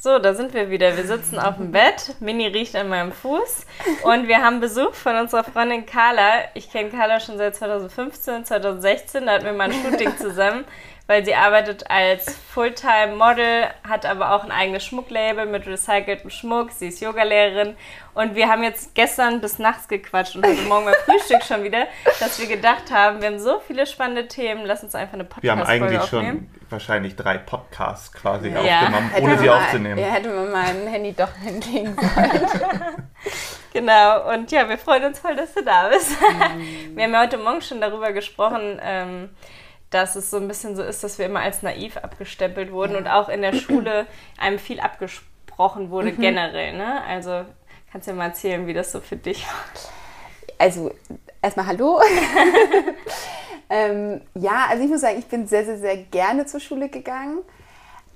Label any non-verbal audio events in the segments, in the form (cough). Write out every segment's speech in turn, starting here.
So, da sind wir wieder. Wir sitzen auf dem Bett. Mini riecht an meinem Fuß. Und wir haben Besuch von unserer Freundin Carla. Ich kenne Carla schon seit 2015, 2016. Da hatten wir mal ein Shooting zusammen weil sie arbeitet als Fulltime-Model, hat aber auch ein eigenes Schmucklabel mit recyceltem Schmuck. Sie ist Yogalehrerin und wir haben jetzt gestern bis nachts gequatscht und heute Morgen beim Frühstück schon wieder, dass wir gedacht haben, wir haben so viele spannende Themen, lass uns einfach eine Podcast-Folge Wir haben eigentlich aufnehmen. schon wahrscheinlich drei Podcasts quasi ja. aufgenommen, hätte ohne sie mal, aufzunehmen. Ja, hätte man mein Handy doch hinlegen sollen. (laughs) genau, und ja, wir freuen uns voll, dass du da bist. Mm. Wir haben ja heute Morgen schon darüber gesprochen, ähm, dass es so ein bisschen so ist, dass wir immer als naiv abgestempelt wurden ja. und auch in der Schule (clears throat) einem viel abgesprochen wurde mhm. generell. Ne? Also kannst du mir mal erzählen, wie das so für dich war? Also erstmal Hallo. (laughs) ähm, ja, also ich muss sagen, ich bin sehr, sehr, sehr gerne zur Schule gegangen.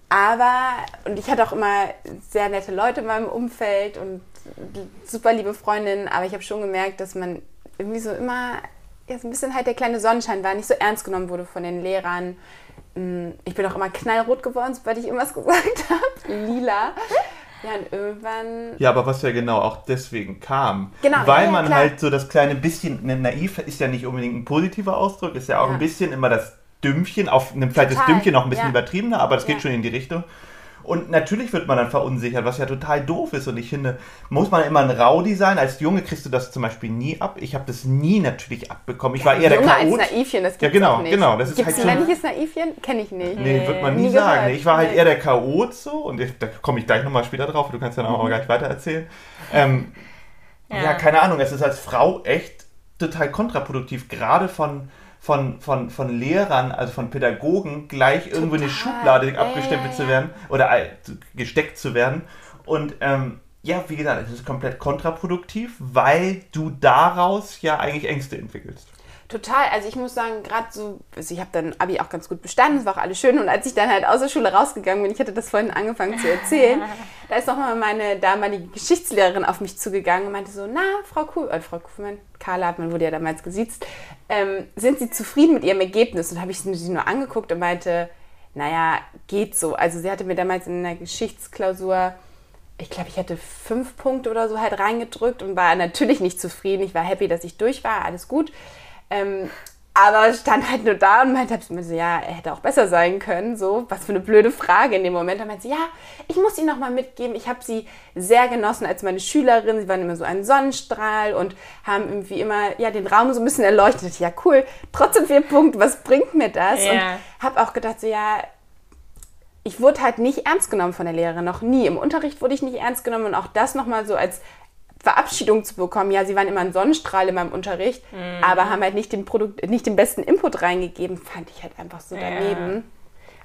Aber, und ich hatte auch immer sehr nette Leute in meinem Umfeld und super liebe Freundinnen, aber ich habe schon gemerkt, dass man irgendwie so immer ja, so ein bisschen halt der kleine Sonnenschein war, nicht so ernst genommen wurde von den Lehrern. Mm, ich bin auch immer knallrot geworden, sobald ich irgendwas (laughs) gesagt habe. Lila. Ja, und irgendwann. Ja, aber was ja genau auch deswegen kam. Genau. Weil ja, man klar. halt so das kleine bisschen, ne, naiv ist ja nicht unbedingt ein positiver Ausdruck, ist ja auch ja. ein bisschen immer das Dümmchen, auf einem vielleicht das Dümmchen noch ein bisschen übertriebener, aber das geht schon in die Richtung. Und natürlich wird man dann verunsichert, was ja total doof ist. Und ich finde, muss man immer ein Rowdy sein. Als Junge kriegst du das zum Beispiel nie ab. Ich habe das nie natürlich abbekommen. Ich war eher Junge der Chaot. als Naivchen, das gibt's ja, genau, nicht. genau. Das ist gibt's halt ein männliches Naivchen? Kenne ich nicht. Nee, wird man nie, nie sagen. Gehört. Ich war halt eher der Chaot so. Und ich, da komme ich gleich nochmal später drauf. Du kannst ja noch mhm. gleich weiter erzählen. Ähm, ja. ja, keine Ahnung. Es ist als Frau echt total kontraproduktiv. Gerade von von, von, von Lehrern, also von Pädagogen, gleich Total. irgendwo in eine Schublade abgestempelt zu werden oder äh, gesteckt zu werden. Und ähm, ja, wie gesagt, es ist komplett kontraproduktiv, weil du daraus ja eigentlich Ängste entwickelst. Total, also ich muss sagen, gerade so, also ich habe dann Abi auch ganz gut bestanden, es war auch alles schön und als ich dann halt aus der Schule rausgegangen bin, ich hatte das vorhin angefangen zu erzählen, (laughs) da ist nochmal meine damalige Geschichtslehrerin auf mich zugegangen und meinte so, na, Frau Kuh, äh, Frau Kuhlmann, Carla hat man wurde ja damals gesiezt, ähm, sind Sie zufrieden mit Ihrem Ergebnis? Und habe ich sie nur angeguckt und meinte, naja, geht so. Also sie hatte mir damals in einer Geschichtsklausur ich glaube, ich hätte fünf Punkte oder so halt reingedrückt und war natürlich nicht zufrieden. Ich war happy, dass ich durch war, alles gut. Ähm, aber stand halt nur da und meinte so, ja, er hätte auch besser sein können. So, was für eine blöde Frage in dem Moment. Und meinte sie, ja, ich muss Ihnen noch mal mitgeben, ich habe Sie sehr genossen als meine Schülerin. Sie waren immer so ein Sonnenstrahl und haben irgendwie immer ja, den Raum so ein bisschen erleuchtet. Ja, cool, trotzdem vier Punkte, was bringt mir das? Ja. Und habe auch gedacht, so, ja, ich wurde halt nicht ernst genommen von der Lehrerin, noch nie. Im Unterricht wurde ich nicht ernst genommen und auch das nochmal so als Verabschiedung zu bekommen. Ja, sie waren immer ein Sonnenstrahl in meinem Unterricht, mhm. aber haben halt nicht den, Produkt, nicht den besten Input reingegeben, fand ich halt einfach so daneben. Ja.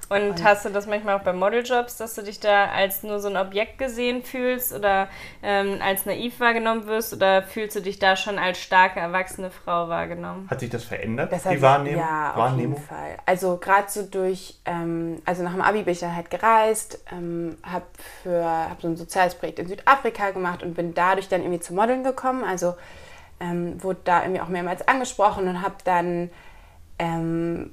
Und, hast du das manchmal auch bei Modeljobs, dass du dich da als nur so ein Objekt gesehen fühlst oder ähm, als naiv wahrgenommen wirst oder fühlst du dich da schon als starke erwachsene Frau wahrgenommen? Hat sich das verändert, das die Wahrnehmung? Ja, Wahrnehmung? auf jeden Fall. Also gerade so durch, ähm, also nach dem Abi bin ich dann halt gereist, ähm, habe hab so ein soziales Projekt in Südafrika gemacht und bin dadurch dann irgendwie zu Modeln gekommen. Also ähm, wurde da irgendwie auch mehrmals angesprochen und habe dann ähm,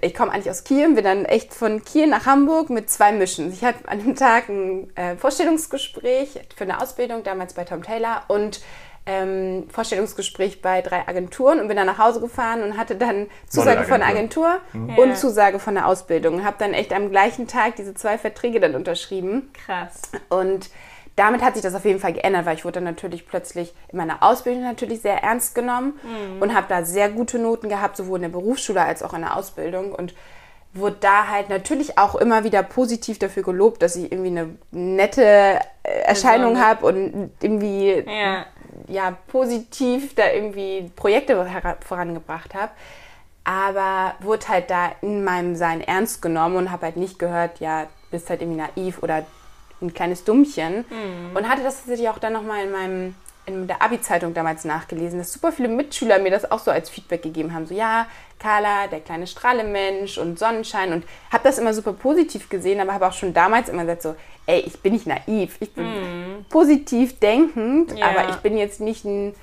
ich komme eigentlich aus Kiel, bin dann echt von Kiel nach Hamburg mit zwei Mischen. Ich hatte an dem Tag ein äh, Vorstellungsgespräch für eine Ausbildung, damals bei Tom Taylor und ähm, Vorstellungsgespräch bei drei Agenturen und bin dann nach Hause gefahren und hatte dann Zusage von der Agentur mhm. und Zusage von der Ausbildung. Und habe dann echt am gleichen Tag diese zwei Verträge dann unterschrieben. Krass. Und damit hat sich das auf jeden Fall geändert, weil ich wurde dann natürlich plötzlich in meiner Ausbildung natürlich sehr ernst genommen mhm. und habe da sehr gute Noten gehabt, sowohl in der Berufsschule als auch in der Ausbildung und wurde da halt natürlich auch immer wieder positiv dafür gelobt, dass ich irgendwie eine nette äh, Erscheinung habe und irgendwie ja. ja. positiv da irgendwie Projekte vorangebracht habe. Aber wurde halt da in meinem Sein ernst genommen und habe halt nicht gehört, ja, bist halt irgendwie naiv oder ein kleines Dummchen. Mhm. Und hatte das tatsächlich auch dann nochmal in meinem in der Abi-Zeitung damals nachgelesen, dass super viele Mitschüler mir das auch so als Feedback gegeben haben. So, ja, Carla, der kleine Strahlemensch und Sonnenschein. Und habe das immer super positiv gesehen, aber habe auch schon damals immer gesagt so, ey, ich bin nicht naiv. Ich bin mm. positiv denkend, ja. aber ich bin jetzt nicht ein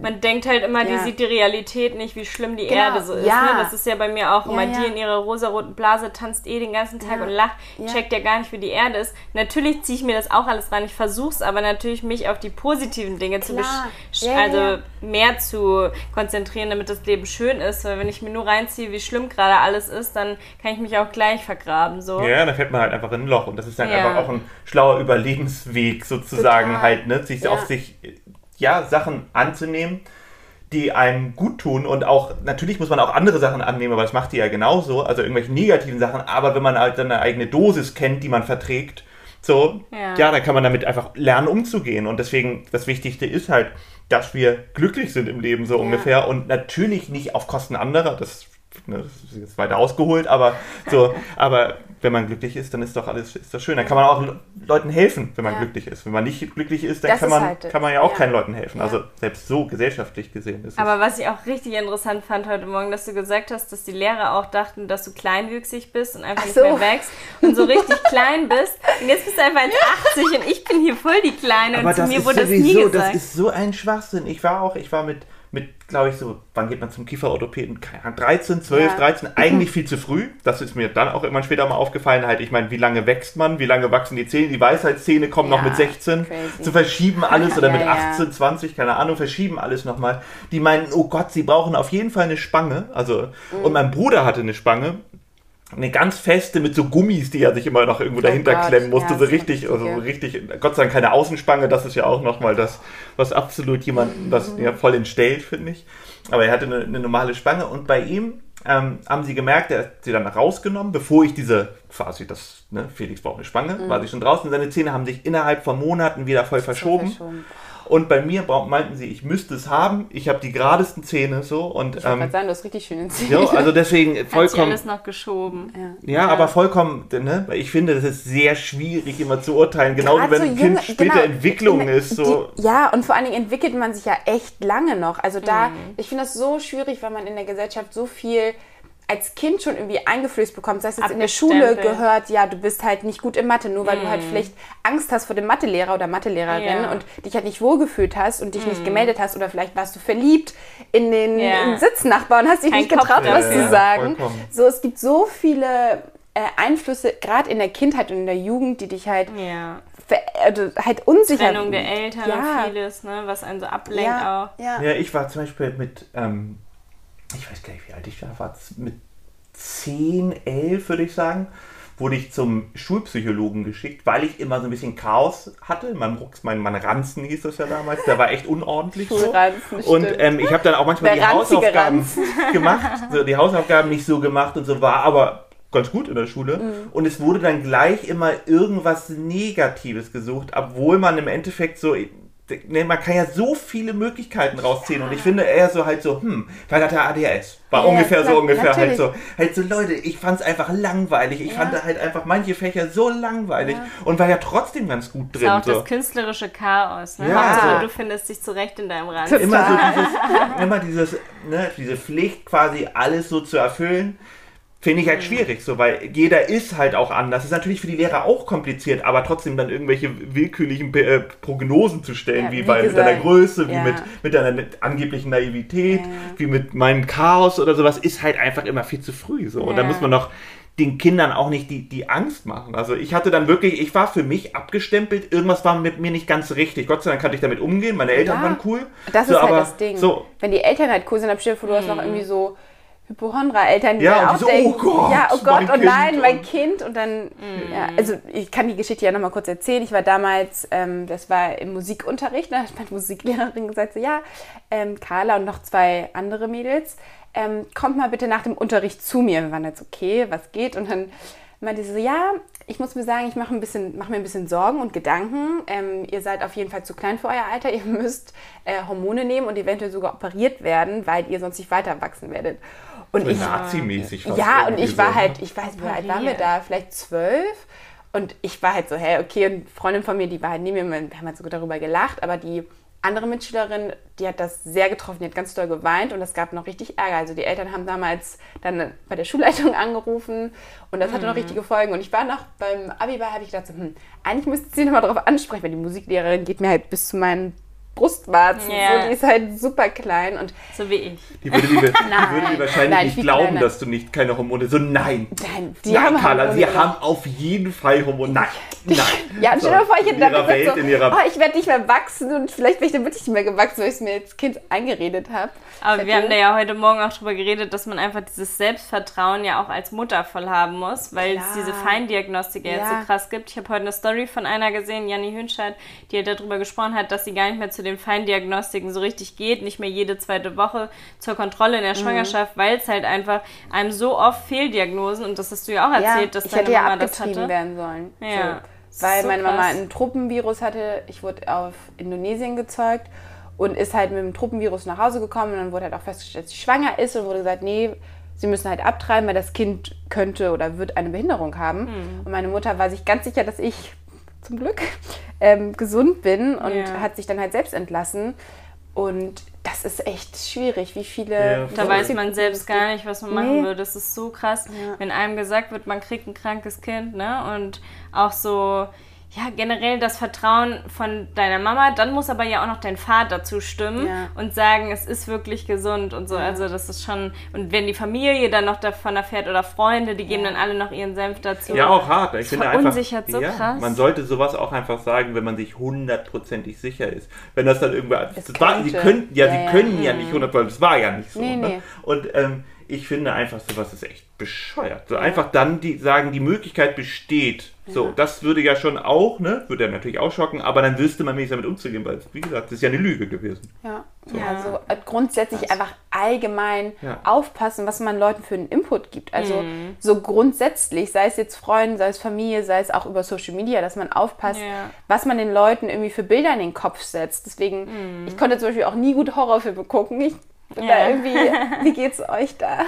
man denkt halt immer, ja. die sieht die Realität nicht, wie schlimm die genau. Erde so ist. Ja. Ne? Das ist ja bei mir auch immer, die in ihrer rosaroten Blase tanzt eh den ganzen Tag und lacht, checkt ja gar nicht, wie die Erde ist. Natürlich ziehe ich mir das auch alles rein. Ich versuche es aber natürlich, mich auf die positiven Dinge Klar. zu also mehr zu konzentrieren, damit das Leben schön ist. Weil wenn ich mir nur reinziehe, wie schlimm gerade alles ist, dann kann ich mich auch gleich vergraben. So. Ja, dann fällt man halt einfach in ein Loch. Und das ist dann einfach auch ein schlauer Überlebensweg sozusagen Total. halt, ne? Sich auf sich ja, Sachen anzunehmen, die einem gut tun. Und auch, natürlich muss man auch andere Sachen annehmen, aber das macht die ja genauso, also irgendwelche negativen Sachen, aber wenn man halt eine eigene Dosis kennt, die man verträgt, so, ja. ja, dann kann man damit einfach lernen umzugehen. Und deswegen, das Wichtigste ist halt, dass wir glücklich sind im Leben so ja. ungefähr. Und natürlich nicht auf Kosten anderer, das ne, das ist jetzt weiter ausgeholt, aber so, (laughs) aber wenn man glücklich ist, dann ist doch alles ist doch schön. Dann kann man auch Leuten helfen, wenn man ja. glücklich ist. Wenn man nicht glücklich ist, dann kann man, halt, kann man ja auch ja. keinen Leuten helfen. Also selbst so gesellschaftlich gesehen ist Aber was ich auch richtig interessant fand heute Morgen, dass du gesagt hast, dass die Lehrer auch dachten, dass du kleinwüchsig bist und einfach so. nicht mehr wächst und so richtig (laughs) klein bist. Und jetzt bist du einfach 1,80 und ich bin hier voll die Kleine Aber und zu mir wurde das nie gesagt. Das ist so ein Schwachsinn. Ich war auch, ich war mit, glaube ich, so, wann geht man zum Kieferorthopäden? 13, 12, ja. 13, eigentlich viel zu früh. Das ist mir dann auch irgendwann später mal aufgefallen. Halt, ich meine, wie lange wächst man? Wie lange wachsen die Zähne? Die Weisheitszähne kommen ja, noch mit 16. Crazy. Zu verschieben alles oder mit 18, 20, keine Ahnung, verschieben alles nochmal. Die meinen, oh Gott, sie brauchen auf jeden Fall eine Spange. Also, mhm. und mein Bruder hatte eine Spange eine ganz feste mit so Gummis, die er sich immer noch irgendwo oh dahinter Gott, klemmen musste, ja, so richtig, also so richtig, Gott sei Dank keine Außenspange, das ist ja auch nochmal das, was absolut jemanden, das ja voll entstellt, finde ich. Aber er hatte eine, eine, normale Spange und bei ihm ähm, haben sie gemerkt, er hat sie dann rausgenommen, bevor ich diese, quasi das, ne, Felix braucht eine Spange, mhm. war sie schon draußen, seine Zähne haben sich innerhalb von Monaten wieder voll verschoben. verschoben. Und bei mir meinten sie, ich müsste es haben. Ich habe die geradesten Zähne so. Und, ich ähm, sagen, du hast richtig schöne Zähne. Ja, also deswegen vollkommen. Hat sich alles noch geschoben. Ja, ja, aber vollkommen, ne? Ich finde, das ist sehr schwierig immer zu urteilen. Genau wie wenn so ein Kind später genau, Entwicklung ist. So. Die, ja, und vor allen Dingen entwickelt man sich ja echt lange noch. Also da, mhm. ich finde das so schwierig, weil man in der Gesellschaft so viel als Kind schon irgendwie eingeflößt bekommst, das heißt, in der Schule gehört, ja, du bist halt nicht gut in Mathe, nur weil mm. du halt mhm. vielleicht Angst hast vor dem Mathelehrer oder Mathelehrerin ja. und dich halt nicht wohlgefühlt hast und dich mm. nicht mhm. gemeldet hast oder vielleicht warst du verliebt in den ja. Sitznachbar und hast dich Kein nicht getraut, Kopf, was ja, zu sagen. So, es gibt so viele äh, Einflüsse, gerade in der Kindheit und in der Jugend, die dich halt also halt unsicher. Trennung der Eltern ja. und vieles, ne, was einen so ablenkt ja, auch. Ja. ja, ich war zum Beispiel mit ähm, ich weiß gar nicht, wie alt ich war, war mit 10, 11 würde ich sagen, wurde ich zum Schulpsychologen geschickt, weil ich immer so ein bisschen Chaos hatte. Mein, Rucks, mein, mein Ranzen hieß das ja damals, der war echt unordentlich so. Und ähm, ich habe dann auch manchmal der die Hausaufgaben Ranzen. (laughs) gemacht, so, die Hausaufgaben nicht so gemacht und so war aber ganz gut in der Schule. Mhm. Und es wurde dann gleich immer irgendwas Negatives gesucht, obwohl man im Endeffekt so man kann ja so viele Möglichkeiten rausziehen und ich finde eher so halt so, hm, weil hat er ADHS. War ja, ungefähr klar, so ungefähr natürlich. halt so. Halt so, Leute, ich fand es einfach langweilig. Ich ja. fand halt einfach manche Fächer so langweilig ja. und war ja trotzdem ganz gut drin. Das ist auch so. das künstlerische Chaos. Ne? Ja. Also, du findest dich zurecht in deinem Rand. Immer so dieses, immer dieses, ne, diese Pflicht quasi alles so zu erfüllen Finde ich halt mhm. schwierig, so, weil jeder ist halt auch anders. ist natürlich für die Lehrer auch kompliziert, aber trotzdem dann irgendwelche willkürlichen äh, Prognosen zu stellen, ja, wie, wie bei gesagt, mit deiner Größe, ja. wie mit, mit deiner angeblichen Naivität, ja. wie mit meinem Chaos oder sowas, ist halt einfach immer viel zu früh. So. Und da muss man noch den Kindern auch nicht die, die Angst machen. Also ich hatte dann wirklich, ich war für mich abgestempelt, irgendwas war mit mir nicht ganz richtig. Gott sei Dank konnte ich damit umgehen, meine Eltern waren cool. Das so, ist halt das Ding. So. Wenn die Eltern halt cool sind, dann stell du hast noch mhm. irgendwie so Hypochondra-Eltern, die ja, auch so, denken, oh Gott, ja, oh Gott, und nein, mein Kind. Und dann, mm. ja, also ich kann die Geschichte ja nochmal kurz erzählen. Ich war damals, ähm, das war im Musikunterricht, da hat meine Musiklehrerin gesagt, so, ja, ähm, Carla und noch zwei andere Mädels, ähm, kommt mal bitte nach dem Unterricht zu mir. Wir waren jetzt, okay, was geht? Und dann meinte sie so, ja, ich muss mir sagen, ich mache, mache mir ein bisschen Sorgen und Gedanken. Ähm, ihr seid auf jeden Fall zu klein für euer Alter. (laughs) Ihr müsst äh, Hormone nehmen und eventuell sogar operiert werden, weil ihr sonst nicht weiter wachsen werdet. Und so ich, Nazi-mäßig. Ja, und ich war so. halt, ich weiß, wie alt waren wir da? Vielleicht zwölf. Und ich war halt so, hey, okay, und eine Freundin von mir, die war halt neben mir, wir haben halt so darüber gelacht, aber die andere Mitschülerin, die hat das sehr getroffen, die hat ganz doll geweint und es gab noch richtig Ärger. Also die Eltern haben damals dann bei der Schulleitung (laughs) angerufen und das hatte mhm. noch richtige Folgen. Und ich war noch beim Abiball, habe ich gedacht, so, hm, eigentlich müsste sie nochmal darauf ansprechen, weil die Musiklehrerin geht mir halt bis zu meinen Brustwarzen. Yeah. So, die ist halt super klein und so wie ich. Die würde, die, (laughs) die würde die wahrscheinlich nein, nicht glauben, kleiner. dass du nicht keine Hormone. So nein. Nein, die nein, haben Carla, Hormone. Sie haben auf jeden Fall Hormone. Nein, nein. (laughs) ja, und stell dir so, vor, ich hätte gesagt, Welt, so, oh, ich werde nicht mehr wachsen und vielleicht bin ich dann wirklich nicht mehr gewachsen, weil ich es mir als Kind eingeredet habe. Aber wir haben da ja heute Morgen auch drüber geredet, dass man einfach dieses Selbstvertrauen ja auch als Mutter voll haben muss, weil es diese Feindiagnostik ja. jetzt so krass gibt. Ich habe heute eine Story von einer gesehen, Janni Hünscheid, die halt darüber gesprochen hat, dass sie gar nicht mehr zu den Feindiagnostiken so richtig geht, nicht mehr jede zweite Woche zur Kontrolle in der mhm. Schwangerschaft, mhm. weil es halt einfach einem so oft Fehldiagnosen, und das hast du ja auch erzählt, ja, dass deine Mama ja das hatte. werden sollen. Ja. So, weil so meine Mama ein Truppenvirus hatte. Ich wurde auf Indonesien gezeugt und ist halt mit dem Truppenvirus nach Hause gekommen und dann wurde halt auch festgestellt, dass sie schwanger ist und wurde gesagt, nee, sie müssen halt abtreiben, weil das Kind könnte oder wird eine Behinderung haben. Mhm. Und meine Mutter war sich ganz sicher, dass ich zum Glück ähm, gesund bin und ja. hat sich dann halt selbst entlassen. Und das ist echt schwierig, wie viele. Ja, da weiß man selbst gar nicht, was man machen nee. würde. Das ist so krass, ja. wenn einem gesagt wird, man kriegt ein krankes Kind, ne? Und auch so, ja, generell das Vertrauen von deiner Mama, dann muss aber ja auch noch dein Vater zustimmen ja. und sagen, es ist wirklich gesund und so. Ja. Also das ist schon, und wenn die Familie dann noch davon erfährt oder Freunde, die geben ja. dann alle noch ihren Senf dazu. Ja, auch hart. Ich das finde einfach, so krass. Man sollte sowas auch einfach sagen, wenn man sich hundertprozentig sicher ist. Wenn das dann irgendwer, das war, die können, ja, sie können ja nicht hundertprozentig, das war ja nicht so. Nee, ne? nee. Und ähm, ich finde einfach, sowas ist echt bescheuert. So ja. einfach dann die sagen, die Möglichkeit besteht. So, ja. das würde ja schon auch, ne, würde er natürlich auch schocken, aber dann wüsste man nicht damit umzugehen, weil, wie gesagt, das ist ja eine Lüge gewesen. Ja, so. ja also äh, grundsätzlich das. einfach allgemein ja. aufpassen, was man Leuten für einen Input gibt. Also mhm. so grundsätzlich, sei es jetzt Freunde, sei es Familie, sei es auch über Social Media, dass man aufpasst, was man den Leuten irgendwie für Bilder in den Kopf setzt. Deswegen, mhm. ich konnte zum Beispiel auch nie gut Horrorfilme gucken. Ich da irgendwie, wie geht's euch da?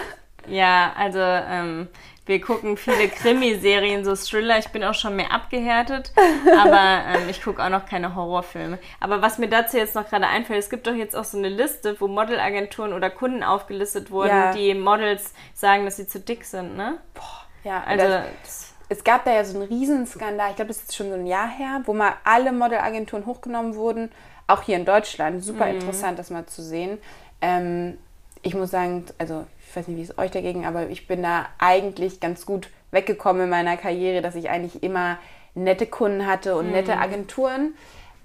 Ja, also ähm, wir gucken viele Krimiserien, so Thriller. Ich bin auch schon mehr abgehärtet, aber ähm, ich gucke auch noch keine Horrorfilme. Aber was mir dazu jetzt noch gerade einfällt, es gibt doch jetzt auch so eine Liste, wo Modelagenturen oder Kunden aufgelistet wurden, ja. die Models sagen, dass sie zu dick sind, ne? Boah, ja, also. Das, es gab da ja so einen Riesenskandal, ich glaube, das ist schon so ein Jahr her, wo mal alle Modelagenturen hochgenommen wurden, auch hier in Deutschland. Super mhm. interessant, das mal zu sehen. Ähm, ich muss sagen, also ich weiß nicht, wie es euch dagegen, aber ich bin da eigentlich ganz gut weggekommen in meiner Karriere, dass ich eigentlich immer nette Kunden hatte und nette mhm. Agenturen.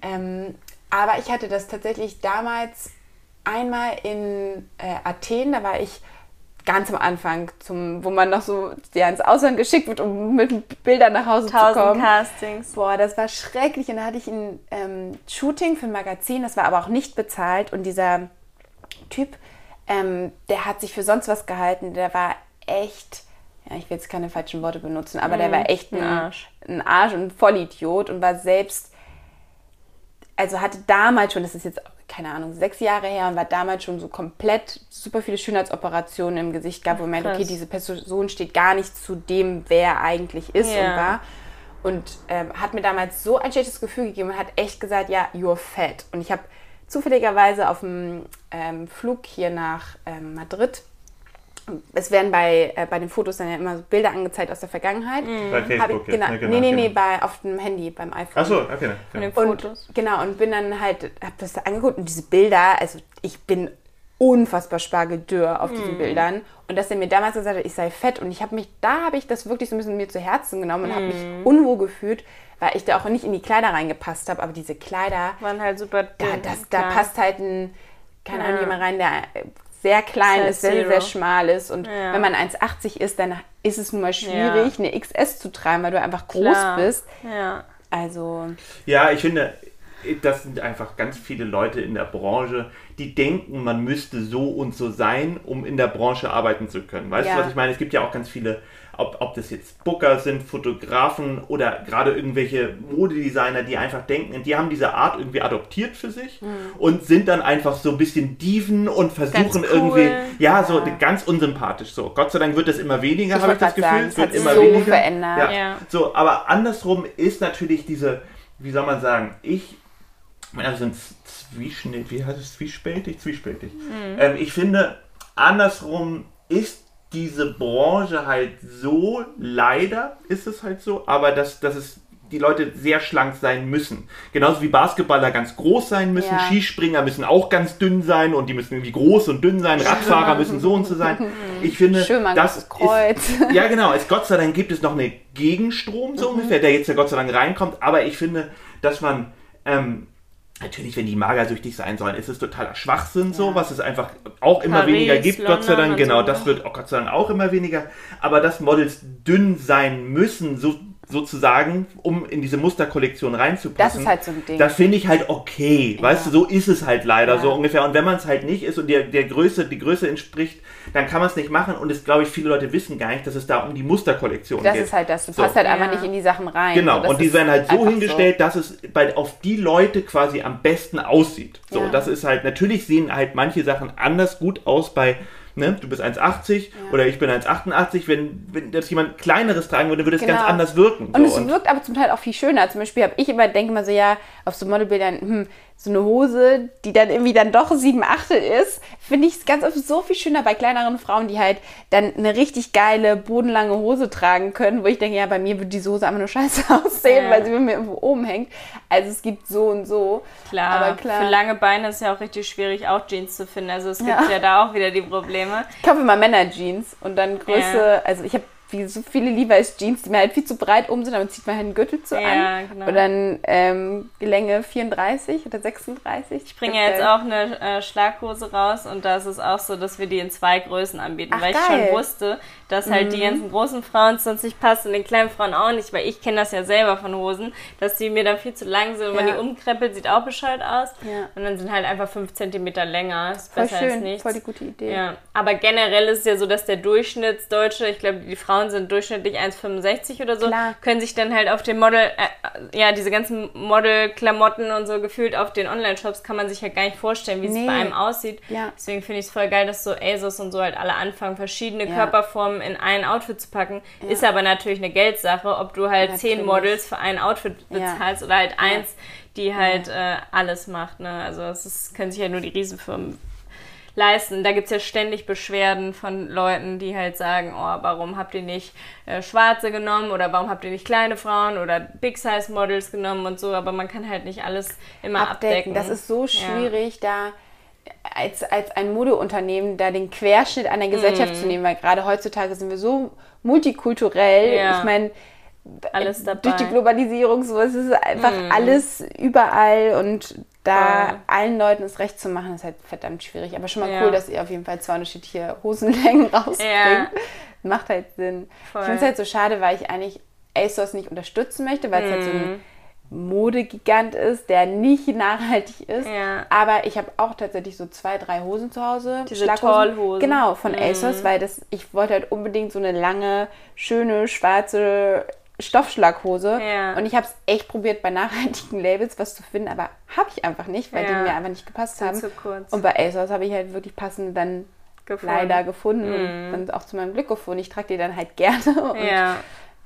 Ähm, aber ich hatte das tatsächlich damals einmal in äh, Athen, da war ich ganz am Anfang, zum, wo man noch so ja, ins Ausland geschickt wird, um mit Bildern nach Hause Tausend zu kommen. Castings. Boah, das war schrecklich. Und da hatte ich ein ähm, Shooting für ein Magazin, das war aber auch nicht bezahlt. Und dieser Typ, ähm, der hat sich für sonst was gehalten. Der war echt, ja, ich will jetzt keine falschen Worte benutzen, aber mm, der war mhm. echt ein, ein Arsch. ein Arsch und ein Vollidiot und war selbst, also hatte damals schon, das ist jetzt keine Ahnung, sechs Jahre her und war damals schon so komplett super viele Schönheitsoperationen im Gesicht gab, wo man merkt, okay, diese Person steht gar nicht zu dem, wer eigentlich ist ja. und war. Und ähm, hat mir damals so ein schlechtes Gefühl gegeben und hat echt gesagt, ja, you're fat. Und ich habe zufälligerweise auf dem ähm, Flug hier nach ähm, Madrid. Es werden bei, äh, bei den Fotos dann ja immer so Bilder angezeigt aus der Vergangenheit. Mhm. Bei Facebook ich, genau, ne, genau, Nee, nee, nee, genau. bei, auf dem Handy, beim iPhone. Ach so, okay. Von den Fotos. Und, genau, und bin dann halt, hab das angeguckt und diese Bilder, also ich bin unfassbar spargeldürr auf diesen mm. Bildern. Und dass er mir damals gesagt hat, ich sei fett. Und ich habe mich, da habe ich das wirklich so ein bisschen mir zu Herzen genommen und mm. habe mich unwohl gefühlt, weil ich da auch nicht in die Kleider reingepasst habe. Aber diese Kleider waren halt super dünn. Da, das, da passt halt ein, keine Ahnung, jemand rein, der sehr klein ist, sehr, sehr, sehr schmal ist. Und ja. wenn man 1,80 ist, dann ist es nun mal schwierig, ja. eine XS zu tragen, weil du einfach groß Klar. bist. Ja. Also. Ja, ich finde, das sind einfach ganz viele Leute in der Branche, die denken, man müsste so und so sein, um in der Branche arbeiten zu können. Weißt ja. du, was ich meine? Es gibt ja auch ganz viele, ob, ob das jetzt Booker sind, Fotografen oder gerade irgendwelche Modedesigner, die einfach denken, die haben diese Art irgendwie adoptiert für sich mhm. und sind dann einfach so ein bisschen Dieven und versuchen cool. irgendwie, ja, so ja. ganz unsympathisch. So, Gott sei Dank wird das immer weniger, habe ich das Gefühl. Sagen, es wird immer so weniger. verändert. Ja. ja. So, aber andersrum ist natürlich diese, wie soll man sagen, ich also sind Zwieschnitt, wie heißt es, zwiespältig? Zwiespältig. Mhm. Ähm, ich finde, andersrum ist diese Branche halt so, leider ist es halt so, aber dass, dass es die Leute sehr schlank sein müssen. Genauso wie Basketballer ganz groß sein müssen, ja. Skispringer müssen auch ganz dünn sein und die müssen irgendwie groß und dünn sein, Radfahrer müssen so und so sein. (laughs) Ich finde, Schön, das Kreuz. Ist, (laughs) ja genau, es Gott sei Dank gibt es noch einen Gegenstrom so mhm. ungefähr, der jetzt ja Gott sei Dank reinkommt, aber ich finde, dass man ähm, Natürlich, wenn die magersüchtig sein sollen, ist es totaler Schwachsinn so, was es einfach auch immer Paris, weniger gibt, London Gott sei Dank. Genau, so. das wird auch Gott sei Dank auch immer weniger. Aber dass Models dünn sein müssen, so sozusagen, um in diese Musterkollektion reinzupassen. Das ist halt so ein Ding. Das finde ich halt okay. Ja. Weißt du, so ist es halt leider ja. so ungefähr. Und wenn man es halt nicht ist und der, der Größe, die Größe entspricht, dann kann man es nicht machen. Und es glaube ich, viele Leute wissen gar nicht, dass es da um die Musterkollektion das geht. Das ist halt das. Du so. passt halt einfach nicht in die Sachen rein. Genau. So, und die werden halt so hingestellt, so. dass es bei, auf die Leute quasi am besten aussieht. So, das ist halt, natürlich sehen halt manche Sachen anders gut aus bei ne? du bist 1,80 ja. oder ich bin 1,88. Wenn, wenn das jemand Kleineres tragen würde, würde es genau. ganz anders wirken. Und so. es wirkt aber zum Teil auch viel schöner. Zum Beispiel habe ich immer, denke mal so, ja, auf so Modelbildern, hm, so eine Hose, die dann irgendwie dann doch sieben Achtel ist, finde ich es ganz oft so viel schöner bei kleineren Frauen, die halt dann eine richtig geile, bodenlange Hose tragen können, wo ich denke, ja, bei mir würde diese Hose einfach nur scheiße (laughs) aussehen, ja. weil sie mir irgendwo oben hängt. Also es gibt so und so. Klar, aber klar. für lange Beine ist ja auch richtig schwierig, auch Jeans zu finden. Also es gibt ja, ja da auch wieder die Probleme. Ich kaufe immer Männer-Jeans und dann Größe, ja. also ich habe wie so viele Levi's Jeans, die mir halt viel zu breit oben sind, damit zieht man halt einen Gürtel zu ja, an. Genau. Und dann ähm, Länge 34 oder 36. Ich bringe ja jetzt auch eine äh, Schlaghose raus und da ist es auch so, dass wir die in zwei Größen anbieten, Ach, weil geil. ich schon wusste, dass halt mhm. die ganzen großen Frauen sonst nicht passen und den kleinen Frauen auch nicht, weil ich kenne das ja selber von Hosen, dass die mir dann viel zu lang sind und ja. man die umkreppelt, sieht auch bescheuert aus. Ja. Und dann sind halt einfach 5 cm länger. Ist voll besser schön, als nichts. Voll die gute Idee. Ja. Aber generell ist es ja so, dass der Durchschnittsdeutsche, ich glaube, die Frauen sind durchschnittlich 1,65 oder so, Klar. können sich dann halt auf dem Model, äh, ja, diese ganzen Model-Klamotten und so gefühlt auf den Online-Shops kann man sich halt gar nicht vorstellen, wie nee. es bei einem aussieht. Ja. Deswegen finde ich es voll geil, dass so ASOS und so halt alle anfangen, verschiedene Körperformen in ein Outfit zu packen. Ja. Ist aber natürlich eine Geldsache, ob du halt zehn Models für ein Outfit bezahlst ja. oder halt eins, die halt äh, alles macht. Ne? Also das können sich ja nur die Riesenfirmen leisten. Da gibt es ja ständig Beschwerden von Leuten, die halt sagen, oh, warum habt ihr nicht äh, Schwarze genommen oder warum habt ihr nicht kleine Frauen oder Big-Size-Models genommen und so, aber man kann halt nicht alles immer abdecken. abdecken. Das ist so schwierig, ja. da als, als ein Modeunternehmen da den Querschnitt einer Gesellschaft mm. zu nehmen, weil gerade heutzutage sind wir so multikulturell. Ja. Ich meine, alles dabei. durch die Globalisierung so es ist einfach mm. alles überall und da Voll. allen Leuten es recht zu machen, ist halt verdammt schwierig. Aber schon mal ja. cool, dass ihr auf jeden Fall zwei unterschiedliche Hosenlängen rausbringt. Ja. Macht halt Sinn. Voll. Ich finde es halt so schade, weil ich eigentlich ASOS nicht unterstützen möchte, weil es mm. halt so ein mm. Modegigant ist, der nicht nachhaltig ist. Ja. Aber ich habe auch tatsächlich so zwei, drei Hosen zu Hause. Diese Tollhosen. Genau, von mhm. ASOS, weil das, ich wollte halt unbedingt so eine lange, schöne, schwarze Stoffschlaghose. Ja. Und ich habe es echt probiert, bei nachhaltigen Labels was zu finden, aber habe ich einfach nicht, weil ja. die mir einfach nicht gepasst haben. Zu kurz. Und bei ASOS habe ich halt wirklich passende dann gefunden. leider gefunden mhm. und dann auch zu meinem Glück gefunden. Ich trage die dann halt gerne. (laughs) Und ja.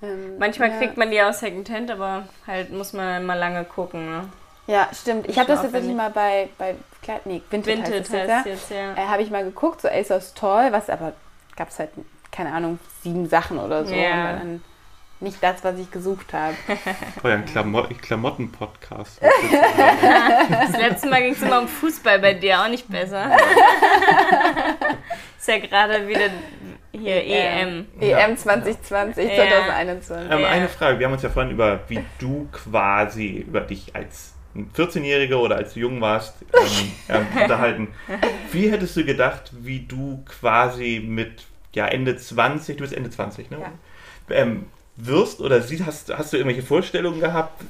Ähm, Manchmal ja. kriegt man die aus Secondhand, aber halt muss man mal lange gucken. Ne? Ja, stimmt. Ich habe das tatsächlich mal bei, bei Kleid, nee, Vinted, Vinted heißt, heißt ja. jetzt, ja. Äh, habe ich mal geguckt, so ASOS Toll, was aber gab es halt, keine Ahnung, sieben Sachen oder so. Ja. Und dann nicht das, was ich gesucht habe. Oh ja, ein Klamot Klamotten-Podcast. (laughs) das letzte Mal ging es immer um Fußball bei dir, auch nicht besser. Ist ja gerade wieder hier EM. EM 2020, ja. 2021. Ähm, eine Frage, wir haben uns ja vorhin über, wie du quasi, über dich als 14-Jährige oder als du jung warst, ähm, (laughs) ähm, unterhalten. Wie hättest du gedacht, wie du quasi mit ja, Ende 20, du bist Ende 20, ne? Ja. Ähm, wirst oder sie, hast, hast du irgendwelche Vorstellungen gehabt?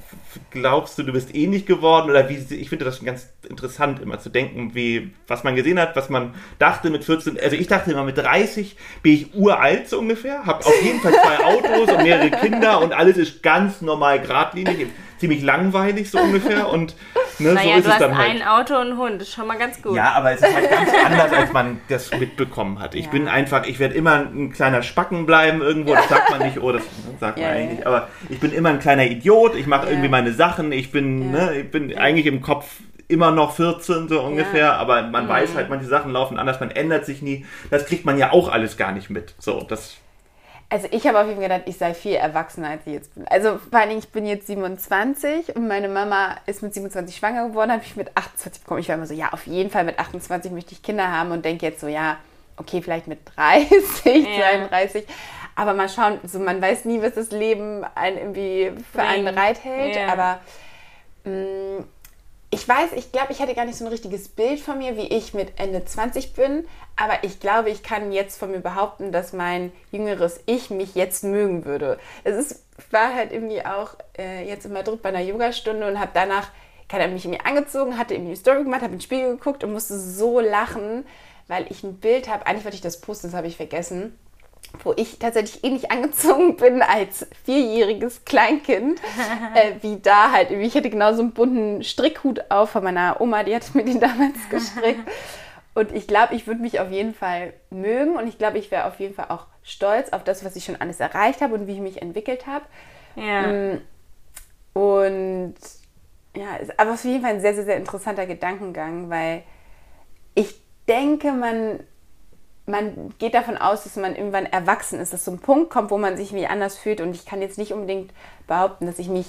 Glaubst du, du bist ähnlich geworden? Oder wie, ich finde das ganz interessant, immer zu denken, wie, was man gesehen hat, was man dachte mit 14. Also ich dachte immer, mit 30 bin ich uralt so ungefähr, habe auf jeden Fall zwei (laughs) Autos und mehrere Kinder und alles ist ganz normal geradlinig ziemlich langweilig so ungefähr und ne, naja, so ist du hast halt. ein Auto und einen Hund, das ist schon mal ganz gut. Ja, aber es ist halt ganz (laughs) anders, als man das mitbekommen hat. Ich ja. bin einfach, ich werde immer ein kleiner Spacken bleiben irgendwo, das sagt man nicht, oh, das sagt man ja, eigentlich nicht, aber ich bin immer ein kleiner Idiot, ich mache irgendwie meine Sachen, ich bin, ne, ich bin eigentlich im Kopf immer noch 14 so ungefähr, ja. aber man mhm. weiß halt, manche Sachen laufen anders, man ändert sich nie. Das kriegt man ja auch alles gar nicht mit. So, das Also ich habe auf jeden Fall gedacht, ich sei viel erwachsener, als ich jetzt bin. Also vor allem, ich bin jetzt 27 und meine Mama ist mit 27 schwanger geworden, habe ich mit 28 bekommen. Ich war immer so, ja, auf jeden Fall mit 28 möchte ich Kinder haben und denke jetzt so, ja, okay, vielleicht mit 30, ja. 32. Aber mal schauen, so man weiß nie, was das Leben einen irgendwie für einen bereithält. Ja. Aber mh, mm, ich weiß, ich glaube, ich hätte gar nicht so ein richtiges Bild von mir, wie ich mit Ende 20 bin. Aber ich glaube, ich kann jetzt von mir behaupten, dass mein jüngeres Ich mich jetzt mögen würde. Es ist, war halt irgendwie auch äh, jetzt in Madrid bei einer Yogastunde und habe danach, keine Ahnung, mich irgendwie angezogen, hatte irgendwie eine Story gemacht, habe ins Spiegel geguckt und musste so lachen, weil ich ein Bild habe. Eigentlich wollte ich das posten, das habe ich vergessen wo ich tatsächlich ähnlich angezogen bin als vierjähriges Kleinkind, (laughs) äh, wie da halt. Ich hatte genau so einen bunten Strickhut auf von meiner Oma, die hat mir den damals (laughs) gestrickt. Und ich glaube, ich würde mich auf jeden Fall mögen und ich glaube, ich wäre auf jeden Fall auch stolz auf das, was ich schon alles erreicht habe und wie ich mich entwickelt habe. Ja. Mm, und ja, ist aber auf jeden Fall ein sehr, sehr, sehr interessanter Gedankengang, weil ich denke, man man geht davon aus, dass man irgendwann erwachsen ist, dass so ein Punkt kommt, wo man sich wie anders fühlt. Und ich kann jetzt nicht unbedingt behaupten, dass ich mich,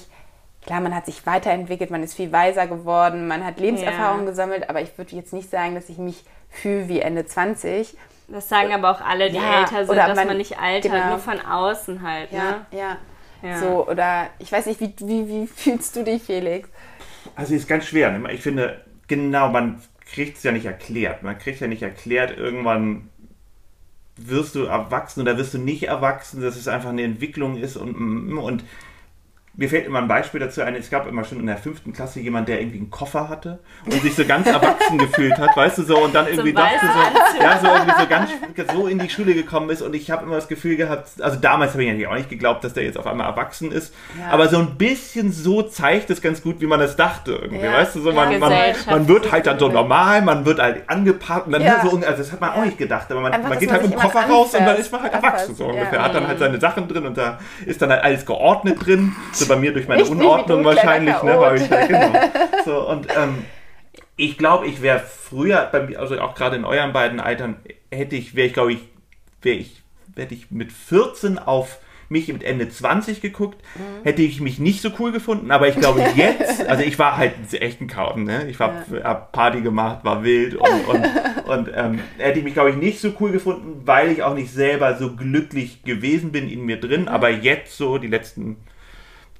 klar, man hat sich weiterentwickelt, man ist viel weiser geworden, man hat Lebenserfahrung ja. gesammelt, aber ich würde jetzt nicht sagen, dass ich mich fühle wie Ende 20. Das sagen aber auch alle, die ja, älter sind, dass man, man nicht altert, genau. nur von außen halt. Ja, ne? ja. ja. So, oder ich weiß nicht, wie, wie, wie (laughs) fühlst du dich, Felix? Also, ist ganz schwer. Ne? Ich finde, genau, man kriegt es ja nicht erklärt. Man kriegt ja nicht erklärt, irgendwann wirst du erwachsen oder wirst du nicht erwachsen, dass es einfach eine Entwicklung ist und, und mir fällt immer ein Beispiel dazu ein, es gab immer schon in der fünften Klasse jemand, der irgendwie einen Koffer hatte und sich so ganz erwachsen (laughs) gefühlt hat, weißt du so, und dann irgendwie dachte so, ja, so irgendwie so ganz so in die Schule gekommen ist und ich habe immer das Gefühl gehabt, also damals habe ich natürlich auch nicht geglaubt, dass der jetzt auf einmal erwachsen ist, ja. aber so ein bisschen so zeigt es ganz gut, wie man es dachte irgendwie, ja. weißt du, so man, man, man wird halt dann so normal, man wird halt angepackt und dann ja. so, also das hat man auch nicht gedacht, aber man, man geht halt mit dem Koffer raus und dann ist man halt erwachsen so ungefähr, hat dann halt seine Sachen drin und da ist dann halt alles geordnet drin, (laughs) so bei mir durch meine Richtig Unordnung wahrscheinlich, ne? Weil ich, (laughs) genau. So, und ähm, ich glaube, ich wäre früher, bei, also auch gerade in euren beiden Altern, hätte ich, wäre ich, glaube ich, wäre ich, hätte ich mit 14 auf mich mit Ende 20 geguckt, mhm. hätte ich mich nicht so cool gefunden, aber ich glaube (laughs) jetzt, also ich war halt echt ein Chaos, ne? Ich war, ja. hab Party gemacht, war wild und, und, und ähm, hätte ich mich, glaube ich, nicht so cool gefunden, weil ich auch nicht selber so glücklich gewesen bin in mir drin, mhm. aber jetzt so die letzten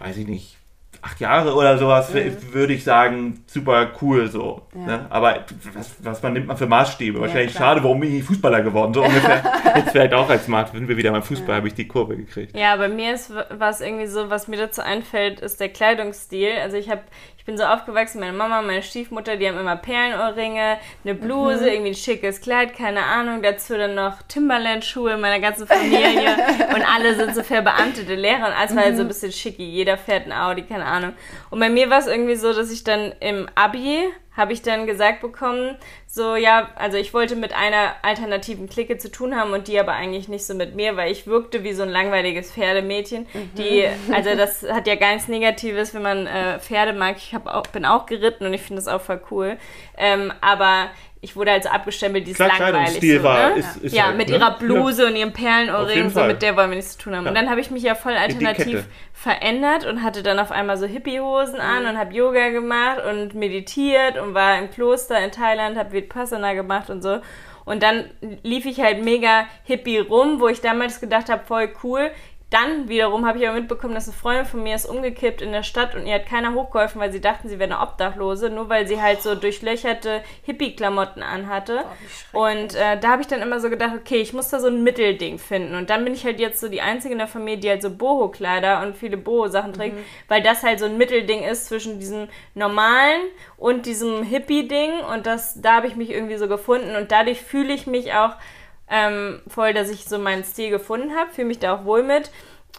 weiß ich nicht, acht Jahre oder sowas, mhm. würde ich sagen, super cool so. Ja. Ne? Aber was, was man nimmt man für Maßstäbe? Ja, Wahrscheinlich klar. schade, warum bin ich Fußballer geworden? So (laughs) ungefähr. Jetzt vielleicht auch als Smart, wenn wir wieder beim Fußball, ja. habe ich die Kurve gekriegt. Ja, bei mir ist was irgendwie so, was mir dazu einfällt, ist der Kleidungsstil. Also ich habe ich bin so aufgewachsen, meine Mama, meine Stiefmutter, die haben immer Perlenohrringe, eine Bluse, mhm. irgendwie ein schickes Kleid, keine Ahnung, dazu dann noch Timberland-Schuhe, meiner ganzen Familie (laughs) und alle sind so verbeamtete Lehrer und alles war halt so ein mhm. bisschen schicki, jeder fährt ein Audi, keine Ahnung. Und bei mir war es irgendwie so, dass ich dann im Abi habe ich dann gesagt bekommen, so ja, also ich wollte mit einer alternativen Clique zu tun haben und die aber eigentlich nicht so mit mir, weil ich wirkte wie so ein langweiliges Pferdemädchen, mhm. die, also das hat ja ganz Negatives, wenn man äh, Pferde mag. Ich hab auch, bin auch geritten und ich finde das auch voll cool. Ähm, aber ich wurde also abgestempelt, die ist langweilig. So, war, ne? ist, ist ja, halt, mit ne? ihrer Bluse ja. und ihrem Perlenohrring, so mit der wollen wir nichts zu tun haben. Ja. Und dann habe ich mich ja voll alternativ verändert und hatte dann auf einmal so Hippiehosen an mhm. und habe Yoga gemacht und meditiert und war im Kloster in Thailand, habe Vipassana gemacht und so. Und dann lief ich halt mega hippie rum, wo ich damals gedacht habe, voll cool, dann wiederum habe ich aber mitbekommen, dass eine Freundin von mir ist umgekippt in der Stadt und ihr hat keiner hochgeholfen, weil sie dachten, sie wäre eine Obdachlose, nur weil sie halt so durchlöcherte Hippie-Klamotten anhatte. Oh, und äh, da habe ich dann immer so gedacht, okay, ich muss da so ein Mittelding finden. Und dann bin ich halt jetzt so die Einzige in der Familie, die halt so Boho-Kleider und viele Boho-Sachen trägt, mhm. weil das halt so ein Mittelding ist zwischen diesem normalen und diesem Hippie-Ding. Und das, da habe ich mich irgendwie so gefunden. Und dadurch fühle ich mich auch ähm, voll, dass ich so meinen Stil gefunden habe, fühle mich da auch wohl mit.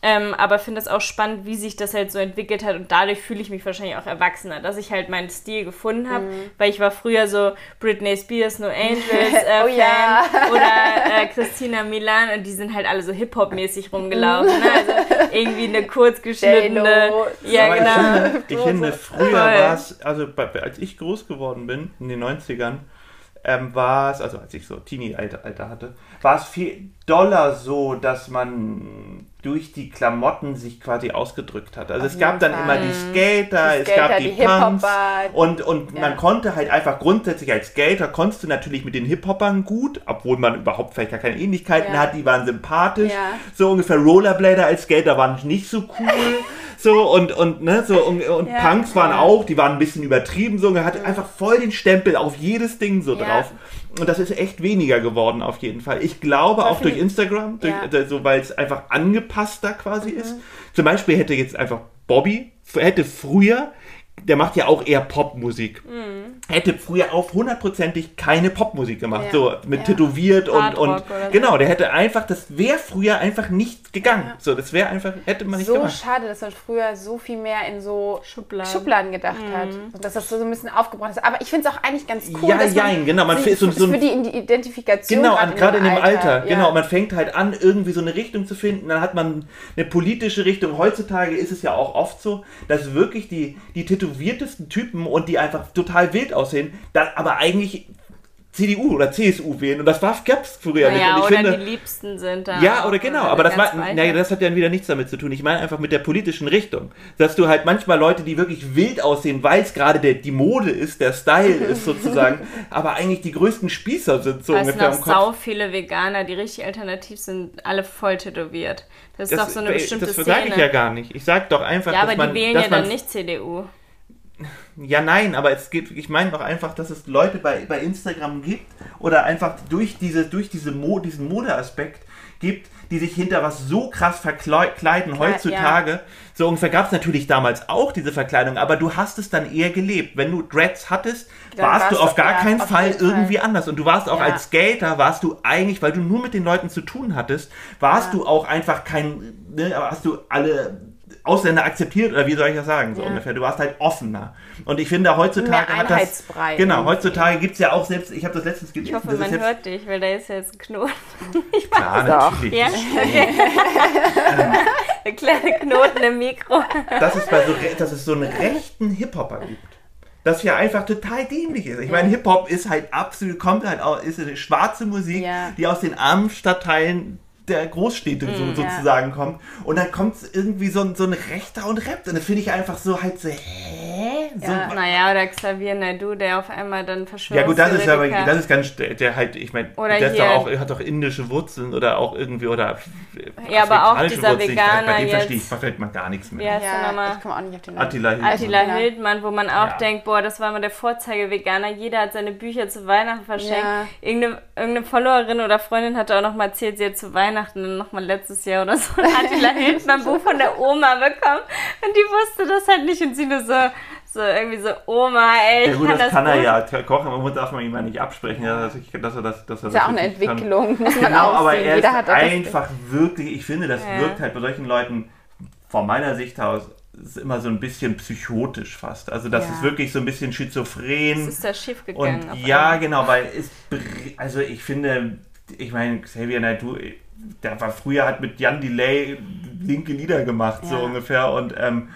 Ähm, aber finde es auch spannend, wie sich das halt so entwickelt hat und dadurch fühle ich mich wahrscheinlich auch erwachsener, dass ich halt meinen Stil gefunden habe, mhm. weil ich war früher so Britney Spears, No Angels (laughs) äh, oh, Fan ja. oder äh, Christina Milan und die sind halt alle so Hip-Hop-mäßig rumgelaufen. Ne? Also irgendwie eine kurzgeschnittene. Ja, aber genau. Ich finde, ich finde früher war es, also als ich groß geworden bin, in den 90ern, ähm, war es, also als ich so Teenie-Alter hatte, war es viel doller so, dass man durch die Klamotten sich quasi ausgedrückt hat. Also Auf es gab dann Fall. immer die Skater, die es Skater, gab die, die Punks und, und ja. man konnte halt einfach grundsätzlich als Skater konntest du natürlich mit den Hip-Hoppern gut, obwohl man überhaupt vielleicht gar keine Ähnlichkeiten ja. hat, die waren sympathisch. Ja. So ungefähr Rollerblader als Skater waren nicht so cool. (laughs) so und, und, ne, so und, und Punks waren auch, die waren ein bisschen übertrieben, so, und er hatte einfach voll den Stempel auf jedes Ding so drauf. Und das ist echt weniger geworden auf jeden Fall. Ich glaube auch durch Instagram, durch, ja. so, weil es einfach angepasster quasi mhm. ist. Zum Beispiel hätte jetzt einfach Bobby, hätte früher der macht ja auch eher Popmusik. Mhm. Hätte früher auch hundertprozentig keine Popmusik gemacht, ja. so mit ja. tätowiert und, und genau, der hätte einfach, das wäre früher einfach nicht gegangen. Ja. So, das wäre einfach, hätte man nicht so gemacht. So schade, dass man früher so viel mehr in so Schubladen, Schubladen gedacht mhm. hat und dass das so ein bisschen aufgebracht ist. Aber ich finde es auch eigentlich ganz cool, ja, dass man genau, man sich, so, so für die Identifikation genau, gerade in, dem Alter, Alter. genau, man fängt halt an, irgendwie so eine Richtung zu finden. Dann hat man eine politische Richtung. Heutzutage ist es ja auch oft so, dass wirklich die die tätowiertesten Typen und die einfach total wild aussehen, dann aber eigentlich CDU oder CSU wählen und das gab es früher naja, nicht. Und ich oder finde, die Liebsten sind da. Ja, oder genau, aber das, war, naja, das hat ja wieder nichts damit zu tun. Ich meine einfach mit der politischen Richtung. Dass du halt manchmal Leute, die wirklich wild aussehen, weil es gerade die Mode ist, der Style ist (laughs) sozusagen, aber eigentlich die größten Spießer sind so es ungefähr noch im Kopf. sau viele Veganer, die richtig alternativ sind, alle voll tätowiert. Das ist das, doch so eine bestimmte das. Das sage ich ja gar nicht. Ich sage doch einfach, ja, aber die man, wählen ja dann nicht CDU. Ja, nein, aber es geht, ich meine doch einfach, dass es Leute bei, bei Instagram gibt oder einfach durch, diese, durch diese Mo, diesen Modeaspekt gibt, die sich hinter was so krass verkleiden heutzutage. Ja. So ungefähr gab es natürlich damals auch diese Verkleidung, aber du hast es dann eher gelebt. Wenn du Dreads hattest, dann warst, du auf gar ja, keinen Fall irgendwie Fall. anders. Und du warst auch ja. als Skater, warst du eigentlich, weil du nur mit den Leuten zu tun hattest, warst du auch einfach kein, ne, hast du alle Ausländer akzeptiert oder wie soll ich das sagen, so ja. ungefähr. Du warst halt offener. Und ich finde, heutzutage Mehr hat das. Genau, heutzutage gibt es ja auch selbst, ich habe das letztens gelesen. Ich hoffe, man hört dich, weil da ist ja jetzt ein Knoten. (laughs) Ich weiß Klar, natürlich. Ja? (laughs) ein kleiner Knoten im Mikro. Dass es, bei so, dass es so einen rechten Hip-Hopper gibt das ja einfach total dämlich ist. Ich meine, Hip-Hop ist halt absolut, kommt halt auch, ist eine schwarze Musik, ja. die aus den armen Stadtteilen der Großstädte so, mm, sozusagen ja. kommt. Und dann kommt irgendwie so, so ein Rechter und rappt. Und das finde ich einfach so halt so, hä? So, ja, naja, oder Xavier Naidu, der auf einmal dann verschwört. Ja gut, das ist aber, das ist ganz, der halt, ich meine, der ist doch auch, hat doch indische Wurzeln oder auch irgendwie, oder Ja, aber auch dieser Wurzeln. Veganer Bei dem verstehe ich verfällt man gar nichts mehr. Ja, ja ich komme auch nicht auf den Namen. Attila Hildmann. Attila Hildmann, wo man auch ja. denkt, boah, das war mal der Vorzeige-Veganer. Jeder hat seine Bücher zu Weihnachten verschenkt. Ja. Irgendeine, irgendeine Followerin oder Freundin hat auch noch mal erzählt, sie hat zu Weihnachten noch mal letztes Jahr oder so ein Attila Hildmann Buch von der Oma bekommen und die wusste das halt nicht und sie nur so, so irgendwie so, Oma, ey. Ja gut, das, das kann er ja. Kochen man darf man ihm ja nicht absprechen, dass, ich, dass er das dass er Das ist ja auch eine Entwicklung, muss man genau, aber er Jeder ist einfach wirklich, ich finde, das ja. wirkt halt bei solchen Leuten von meiner Sicht aus ist immer so ein bisschen psychotisch fast. Also das ja. ist wirklich so ein bisschen schizophren. Das ist da schief gegangen. Und ja, einmal. genau, weil es, also ich finde, ich meine, Xavier Naidoo, der war früher hat mit Jan Delay linke Lieder gemacht, ja. so ungefähr. Und ähm,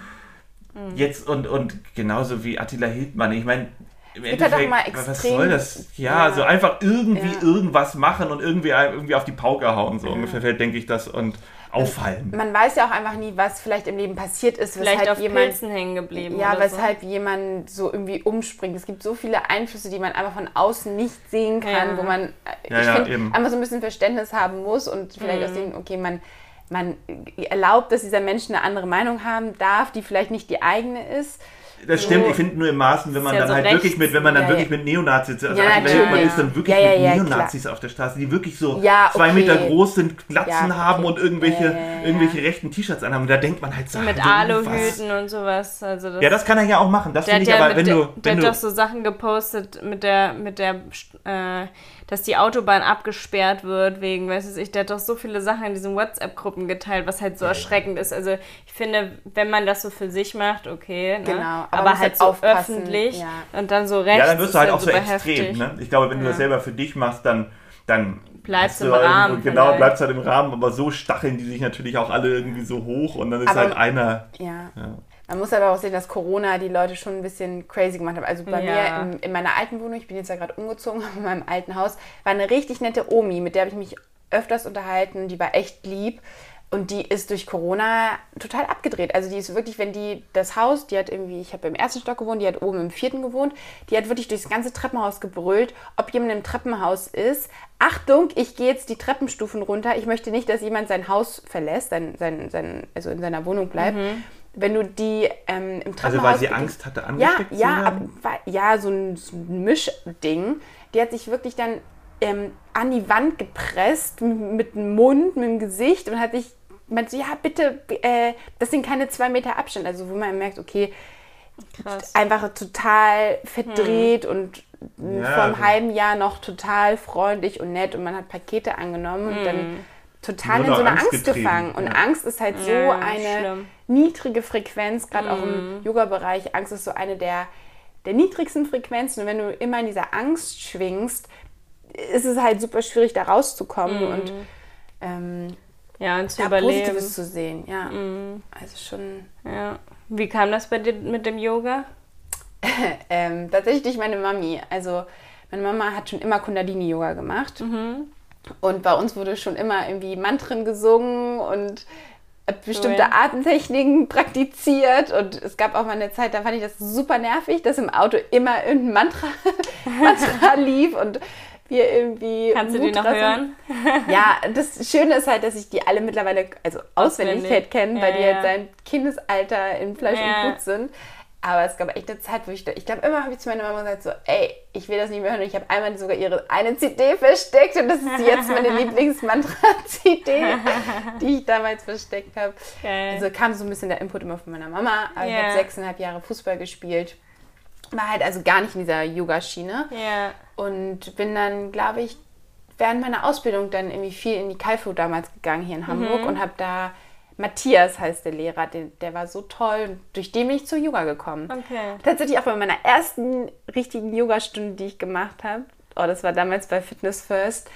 mhm. jetzt und, und genauso wie Attila Hildmann. Ich meine, im Endeffekt, was soll das? Ja, ja. so einfach irgendwie ja. irgendwas machen und irgendwie, irgendwie auf die Pauke hauen, so ungefähr, denke ich das. Und auffallen. Man weiß ja auch einfach nie, was vielleicht im Leben passiert ist, vielleicht weshalb auf jemand Pilzen hängen geblieben. Ja, weshalb so. jemand so irgendwie umspringt. Es gibt so viele Einflüsse, die man einfach von außen nicht sehen kann, ja. wo man, äh, ja, ich ja, finde, einfach so ein bisschen Verständnis haben muss und vielleicht mhm. aus dem, okay, man man erlaubt, dass dieser Mensch eine andere Meinung haben darf, die vielleicht nicht die eigene ist. Das stimmt, ich finde nur im Maßen, wenn man ja dann so halt rechts. wirklich mit, wenn man dann ja, wirklich mit Neonazis, also ja, man ist dann wirklich mit Neonazis klar. auf der Straße, die wirklich so zwei Meter groß sind, Glatzen okay. haben und irgendwelche, irgendwelche rechten T-Shirts anhaben. Und da denkt man halt so. Mit Aluhüten und sowas. Also das ja, das kann er ja auch machen. Das finde ich aber, wenn du. Der hat doch so Sachen gepostet mit der, mit der, äh, dass die Autobahn abgesperrt wird wegen, weiß ich, der hat doch so viele Sachen in diesen WhatsApp-Gruppen geteilt, was halt so ja. erschreckend ist. Also ich finde, wenn man das so für sich macht, okay, ne? genau, aber, aber halt so aufpassen. öffentlich ja. und dann so rechts. Ja, dann wirst du halt auch so extrem. Ne? Ich glaube, wenn ja. du das selber für dich machst, dann dann bleibst im Rahmen. Genau, bleibst halt im Rahmen, aber so stacheln die sich natürlich auch alle irgendwie so hoch und dann ist aber, halt einer. Ja. ja. Man muss aber auch sehen, dass Corona die Leute schon ein bisschen crazy gemacht hat. Also bei Ja. mir in, in meiner alten Wohnung, ich bin jetzt ja gerade umgezogen, (laughs) in meinem alten Haus, war eine richtig nette Omi, mit der habe ich mich öfters unterhalten. Die war echt lieb. Und die ist durch Corona total abgedreht. Also die ist wirklich, wenn die das Haus, die hat irgendwie, ich habe im ersten Stock gewohnt, die hat oben im vierten gewohnt, die hat wirklich durchs ganze Treppenhaus gebrüllt, ob jemand im Treppenhaus ist. Achtung, ich gehe jetzt die Treppenstufen runter. Ich möchte nicht, dass jemand sein Haus verlässt, sein, sein, sein, also in seiner Wohnung bleibt. Wenn du die ähm, im Treppenhaus... Also weil sie Angst hatte, ja, angesteckt zu ja, aber, werden? ja, so ein, so ein Mischding. Die hat sich wirklich dann ähm, an die Wand gepresst, mit dem Mund, mit dem Gesicht und hat sich, meinte so, ja, bitte, äh, das sind keine zwei Meter Abstand. Also wo man merkt, okay, Krass. einfach total verdreht und Ja, vor einem also- halben Jahr noch total freundlich und nett und man hat Pakete angenommen und dann total Nur in so eine Angst Angst gefangen. Und ja. Angst ist halt so Ja, eine schlimm. Niedrige Frequenz, gerade auch im Yoga-Bereich. Angst ist so eine der, der niedrigsten Frequenzen. Und wenn du immer in dieser Angst schwingst, ist es halt super schwierig, da rauszukommen und ähm, Ja, und zu da überleben. Positives zu sehen. Ja, also schon. Ja. Wie kam das bei dir mit dem Yoga? (laughs) Ähm, tatsächlich meine Mami. Also meine Mama hat schon immer Kundalini-Yoga gemacht. Und bei uns wurde schon immer irgendwie Mantren gesungen und bestimmte Cool. Atemtechniken praktiziert. Und es gab auch mal eine Zeit, da fand ich das super nervig, dass im Auto immer irgendein Mantra, (laughs) Mantra (laughs) lief und wir irgendwie. Kannst du die noch Mudras- hören? Ja, das Schöne ist halt, dass ich die alle mittlerweile, also Auswendigkeit Auswendig. kenne, weil Ja, die ja. halt sein Kindesalter in Fleisch Ja. und Blut sind. Aber es gab echt eine Zeit, wo ich, da- ich glaube, immer habe ich zu meiner Mama gesagt, so, ey, ich will das nicht mehr hören. Und ich habe einmal sogar ihre eine CD versteckt und das ist jetzt meine (laughs) Lieblingsmantra-CD, (laughs) die ich damals versteckt habe. Also kam so ein bisschen der Input immer von meiner Mama. Aber ich Ja. habe sechseinhalb Jahre Fußball gespielt. War halt also gar nicht in dieser Yoga-Schiene. Ja. Und bin dann, glaube ich, während meiner Ausbildung dann irgendwie viel in die Kaifu damals gegangen hier in Hamburg und habe da, Matthias heißt der Lehrer, der, der war so toll, und durch den bin ich zu Yoga gekommen. Okay. Tatsächlich auch bei meiner ersten richtigen Yogastunde, die ich gemacht habe, oh, das war damals bei Fitness First,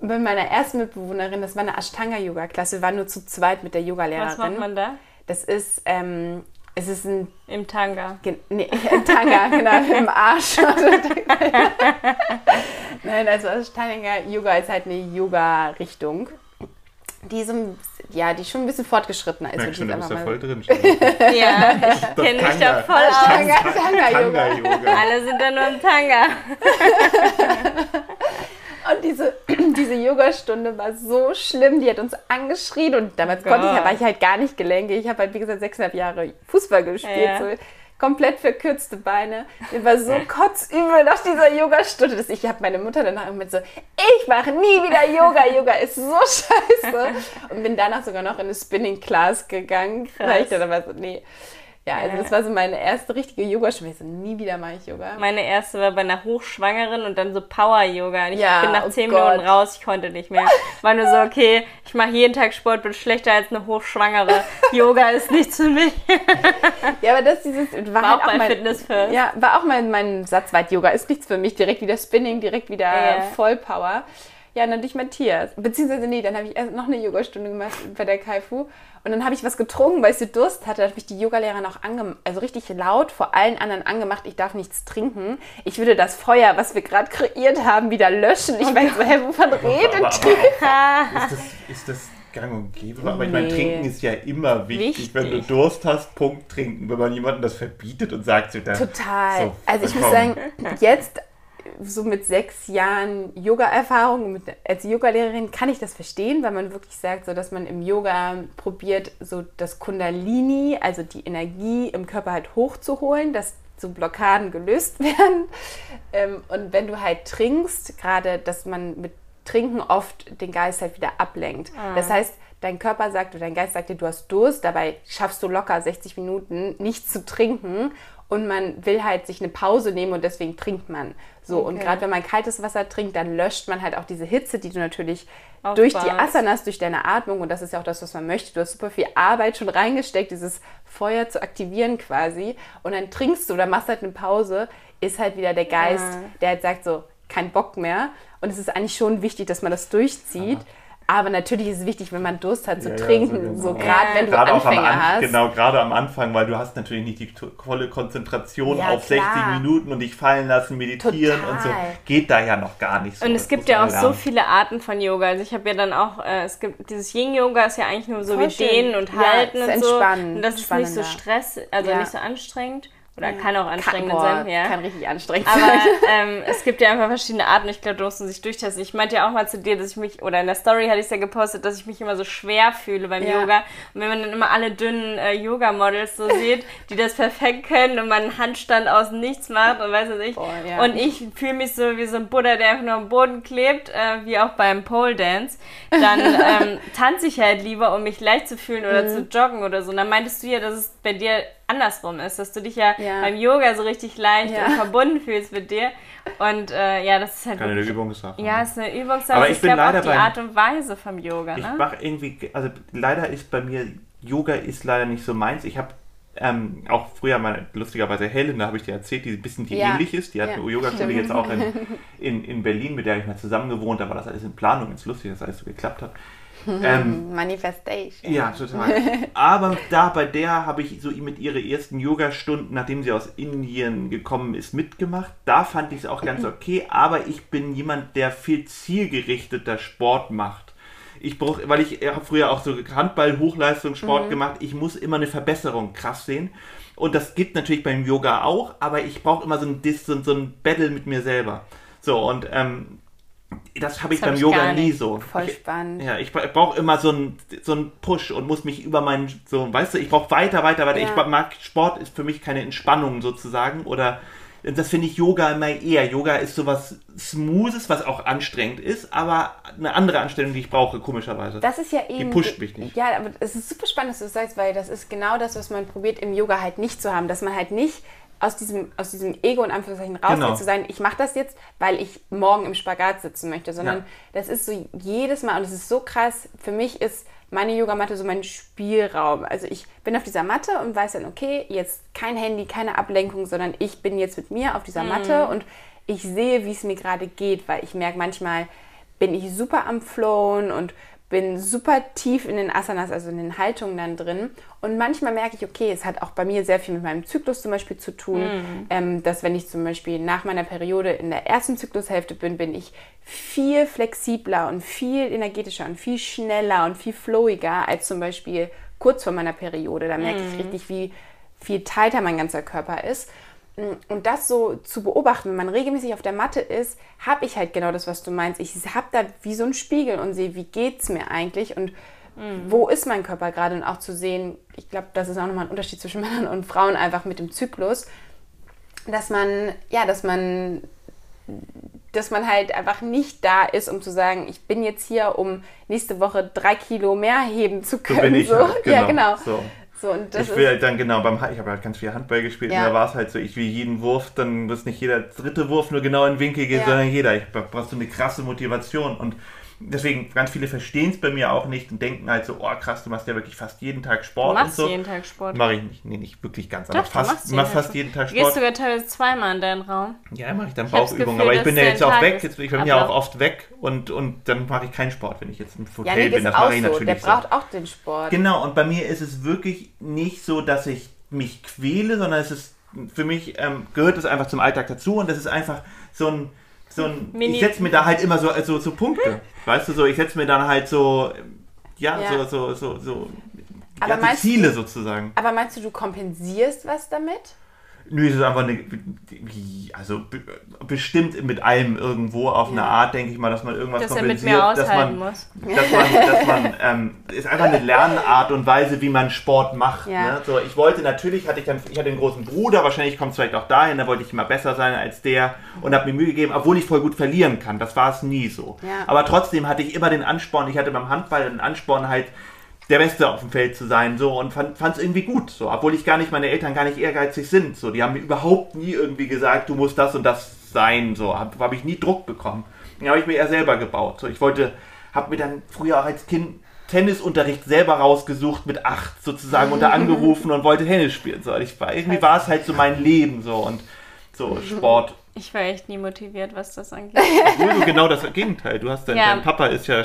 bei meiner ersten Mitbewohnerin, das war eine Ashtanga-Yoga-Klasse, waren nur zu zweit mit der Was Yogalehrerin. macht man da? Das ist, ähm, es ist ein Im Tanga. Nee, (laughs) Tanga, genau, im Arsch. (laughs) Nein, also Ashtanga Yoga ist halt eine Yoga-Richtung, die so, ja, die schon ein bisschen fortgeschrittener ist. Merk schon, du bist da einfach voll drin. (laughs) (laughs) Ja, ich kenne mich da voll aus. Ashtanga, Tanga-Yoga. Tanga-Yoga. Alle sind da nur im Tanga. (laughs) Und diese, (clears throat) diese Yogastunde war so schlimm, die hat uns angeschrien und damals Oh konnte ich, war ich halt gar nicht gelenkig. Ich habe halt, wie gesagt, sechseinhalb Jahre Fußball gespielt, Ja. so komplett verkürzte Beine. Mir war so kotzübel nach dieser Yogastunde, dass ich habe meine Mutter danach mit so, ich mache nie wieder Yoga, Yoga ist so (laughs) scheiße. Und bin danach sogar noch in eine Spinning Class gegangen, weil ich dann aber so, nee. Ja, also das war so meine erste richtige. Ich so, nie wieder mache ich Yoga. Meine erste war bei einer Hochschwangeren und dann so Power-Yoga. Ich Ja, bin nach oh zehn Gott. Minuten raus, ich konnte nicht mehr. War nur so, okay, ich mache jeden Tag Sport, bin schlechter als eine Hochschwangere. (laughs) Yoga ist nichts für mich. Ja, aber das dieses war, War halt auch mein, Fitness First. Ja, war auch mein, mein Satz weit Yoga ist nichts für mich. Direkt wieder Spinning, direkt wieder Ja. Vollpower. Ja, und dann durch Matthias. Beziehungsweise, nee, dann habe ich erst noch eine Yogastunde gemacht bei der Kaifu. Und dann habe ich was getrunken, weil ich so Durst hatte. Da hat mich die Yogalehrerin auch ange also richtig laut vor allen anderen angemacht, ich darf nichts trinken. Ich würde das Feuer, was wir gerade kreiert haben, wieder löschen. Ich weiß so, hä, wovon redet die? (laughs) Ist das, ist das gang und gäbe? Aber ich meine, Nee. trinken ist ja immer wichtig. Wichtig. Wenn du Durst hast, Punkt trinken. Wenn man jemandem das verbietet und sagt, so, da, Total. So, also ich muss sagen, jetzt so mit sechs Jahren Yoga-Erfahrung als Yogalehrerin kann ich das verstehen, weil man wirklich sagt, so dass man im Yoga probiert, so das Kundalini, also die Energie im Körper halt hochzuholen, dass so Blockaden gelöst (laughs) werden. Ähm, und wenn du halt trinkst, gerade, dass man mit Trinken oft den Geist halt wieder ablenkt. Das heißt, dein Körper sagt oder dein Geist sagt dir, du hast Durst, dabei schaffst du locker 60 Minuten nichts zu trinken und man will halt sich eine Pause nehmen und deswegen trinkt man. So, und Okay. gerade wenn man kaltes Wasser trinkt, dann löscht man halt auch diese Hitze, die du natürlich durch die. Asanas, durch deine Atmung, und das ist ja auch das, was man möchte, du hast super viel Arbeit schon reingesteckt, dieses Feuer zu aktivieren quasi, und dann trinkst du oder machst halt eine Pause, ist halt wieder der Geist, Ja. der halt sagt so, kein Bock mehr. Und es ist eigentlich schon wichtig, dass man das durchzieht. Aber natürlich ist es wichtig, wenn man Durst hat, zu ja, trinken. Ja, so, genau. so gerade wenn du gerade Anfänger am hast. Genau, gerade am Anfang, weil du hast natürlich nicht die volle Konzentration ja, auf klar. 60 Minuten und dich fallen lassen, meditieren Total. und so. Geht da ja noch gar nicht so. Und es gibt ja auch lernen. so viele Arten von Yoga. Also ich habe ja dann auch, äh, es gibt dieses Yin-Yoga ist ja eigentlich nur so Voll wie schön. dehnen und halten und so. Und das ist nicht so stress, also nicht so anstrengend. Oder kann auch anstrengend kann, boah, sein. Ja. Kann richtig anstrengend Aber, sein. ähm, es gibt ja einfach verschiedene Arten. Ich glaube, du musst sich durchtesten. Ich meinte ja auch mal zu dir, dass ich mich, oder in der Story hatte ich es ja gepostet, dass ich mich immer so schwer fühle beim ja. Yoga. Und wenn man dann immer alle dünnen äh, Yoga-Models so sieht, die das perfekt können und man einen Handstand aus nichts macht und weiß was ich. Boah, ja. Und ich fühle mich so wie so ein Buddha, der einfach nur am Boden klebt, äh, wie auch beim Pole Dance. Dann (laughs) ähm, tanze ich halt lieber, um mich leicht zu fühlen oder mhm. zu joggen oder so. Und dann meintest du ja, dass es bei dir andersrum ist, dass du dich ja, ja. beim Yoga so richtig leicht ja. und verbunden fühlst mit dir. Und äh, ja, das ist halt. Keine Übungssache. Ja, es ist eine Übungssache. Aber ich, ich bin leider auch die Art und Weise vom Yoga. Ich ne? mache irgendwie, also leider ist bei mir, Yoga ist leider nicht so meins. Ich habe ähm, auch früher mal lustigerweise Helen, da habe ich dir erzählt, die ein bisschen die ja. ähnlich ist. Die hat ja. eine Yoga-Schule jetzt auch in, in, in Berlin, mit der ich mal zusammen gewohnt. Da war das alles in Planung. Jetzt lustig, dass alles so geklappt hat. (laughs) Ähm, Manifestation. Ja, total. Aber da bei der habe ich so mit ihre ersten Yoga-Stunden, nachdem sie aus Indien gekommen ist, mitgemacht. Da fand ich es auch ganz okay. Aber ich bin jemand, der viel zielgerichteter Sport macht. Ich brauche, weil ich habe früher auch so Handball-Hochleistungssport mhm. gemacht. Ich muss immer eine Verbesserung krass sehen. Und das gibt natürlich beim Yoga auch, aber ich brauche immer so ein, Dis, so ein Battle mit mir selber. So, und ähm, das habe ich das beim hab ich Yoga nie so. Voll spannend. Ich, ja, ich brauche immer so einen so Push und muss mich über meinen, so, weißt du, ich brauche weiter, weiter, weiter. Ja. Ich mag, Sport ist für mich keine Entspannung sozusagen oder das finde ich Yoga immer eher. Yoga ist sowas Smoothes, was auch anstrengend ist, aber eine andere Anstellung, die ich brauche, komischerweise. Das ist ja eben. Die pusht mich nicht. Ja, aber es ist super spannend, dass du das sagst, weil das ist genau das, was man probiert im Yoga halt nicht zu haben. Dass man halt nicht aus diesem, aus diesem Ego und Anführungszeichen raus genau. zu sein, ich mache das jetzt, weil ich morgen im Spagat sitzen möchte, sondern ja. das ist so jedes Mal und es ist so krass, für mich ist meine Yogamatte so mein Spielraum. Also ich bin auf dieser Matte und weiß dann, okay, jetzt kein Handy, keine Ablenkung, sondern ich bin jetzt mit mir auf dieser mhm. Matte und ich sehe, wie es mir gerade geht, weil ich merke, manchmal bin ich super am Flowen und bin super tief in den Asanas, also in den Haltungen dann drin. Und manchmal merke ich, okay, es hat auch bei mir sehr viel mit meinem Zyklus zum Beispiel zu tun, mhm. ähm, dass wenn ich zum Beispiel nach meiner Periode in der ersten Zyklushälfte bin, bin ich viel flexibler und viel energetischer und viel schneller und viel flowiger als zum Beispiel kurz vor meiner Periode. Da merke mhm. ich richtig, wie viel tighter mein ganzer Körper ist. Und das so zu beobachten, wenn man regelmäßig auf der Matte ist, habe ich halt genau das, was du meinst. Ich habe da wie so einen Spiegel und sehe, wie geht es mir eigentlich und mhm. wo ist mein Körper gerade und auch zu sehen, ich glaube, das ist auch nochmal ein Unterschied zwischen (laughs) Männern und Frauen einfach mit dem Zyklus, dass man, ja, dass man, dass man halt einfach nicht da ist, um zu sagen, ich bin jetzt hier, um nächste Woche drei Kilo mehr heben zu können. So bin ich so. Halt, genau. Ja, genau. So. So, ich will halt dann genau beim ich habe halt ganz viel Handball gespielt ja. und da war es halt so, ich will jeden Wurf, dann muss nicht jeder dritte Wurf nur genau in den Winkel gehen, ja. sondern jeder. Ich brauche so eine krasse Motivation und deswegen, ganz viele verstehen es bei mir auch nicht und denken halt so, oh krass, du machst ja wirklich fast jeden Tag Sport. Du machst so. jeden Tag Sport. Mache ich nicht, nee, nicht wirklich ganz, aber Doch, fast, jeden mach fast jeden Tag Sport. Gehst sogar teilweise zweimal in deinen Raum. Ja, mache ich dann Bauchübungen, aber ich bin ja jetzt auch weg, jetzt, ich bin ja auch oft weg und, und dann mache ich keinen Sport, wenn ich jetzt im Hotel ja, bin, das mache ich so. natürlich Der braucht auch den Sport. Genau, und bei mir ist es wirklich nicht so, dass ich mich quäle, sondern es ist, für mich ähm, gehört es einfach zum Alltag dazu und das ist einfach so ein so ein, Mini ich setze mir da halt immer so, so, so Punkte. Weißt du, so, ich setze mir dann halt so, ja, ja. so, so, so, so aber ja, Ziele sozusagen. Aber meinst du, du kompensierst was damit? Nö, es ist einfach eine, also bestimmt mit allem irgendwo auf eine Art, denke ich mal, dass man irgendwas dass kompensiert, dass man, muss. dass man, dass man, ähm, ist einfach eine Lernart und Weise, wie man Sport macht. Ja. Ne? So, ich wollte natürlich, hatte ich dann, ich hatte einen großen Bruder, wahrscheinlich kommt es vielleicht auch dahin, da wollte ich immer besser sein als der und habe mir Mühe gegeben, obwohl ich voll gut verlieren kann. Das war es nie so. Ja. Aber trotzdem hatte ich immer den Ansporn, ich hatte beim Handball den Ansporn halt, der Beste auf dem Feld zu sein, so und fand es irgendwie gut, so, obwohl ich gar nicht, meine Eltern gar nicht ehrgeizig sind, so, die haben mir überhaupt nie irgendwie gesagt, du musst das und das sein, so, habe hab ich nie Druck bekommen. Den habe ich mir eher selber gebaut, so, ich wollte, habe mir dann früher auch als Kind Tennisunterricht selber rausgesucht mit acht sozusagen und da (laughs) angerufen und wollte Tennis spielen, so, ich war, irgendwie war es halt so mein Leben, so, und so, Sport Ich war echt nie motiviert, was das angeht. Obwohl genau das Gegenteil. Du hast dein, Ja. dein Papa ist ja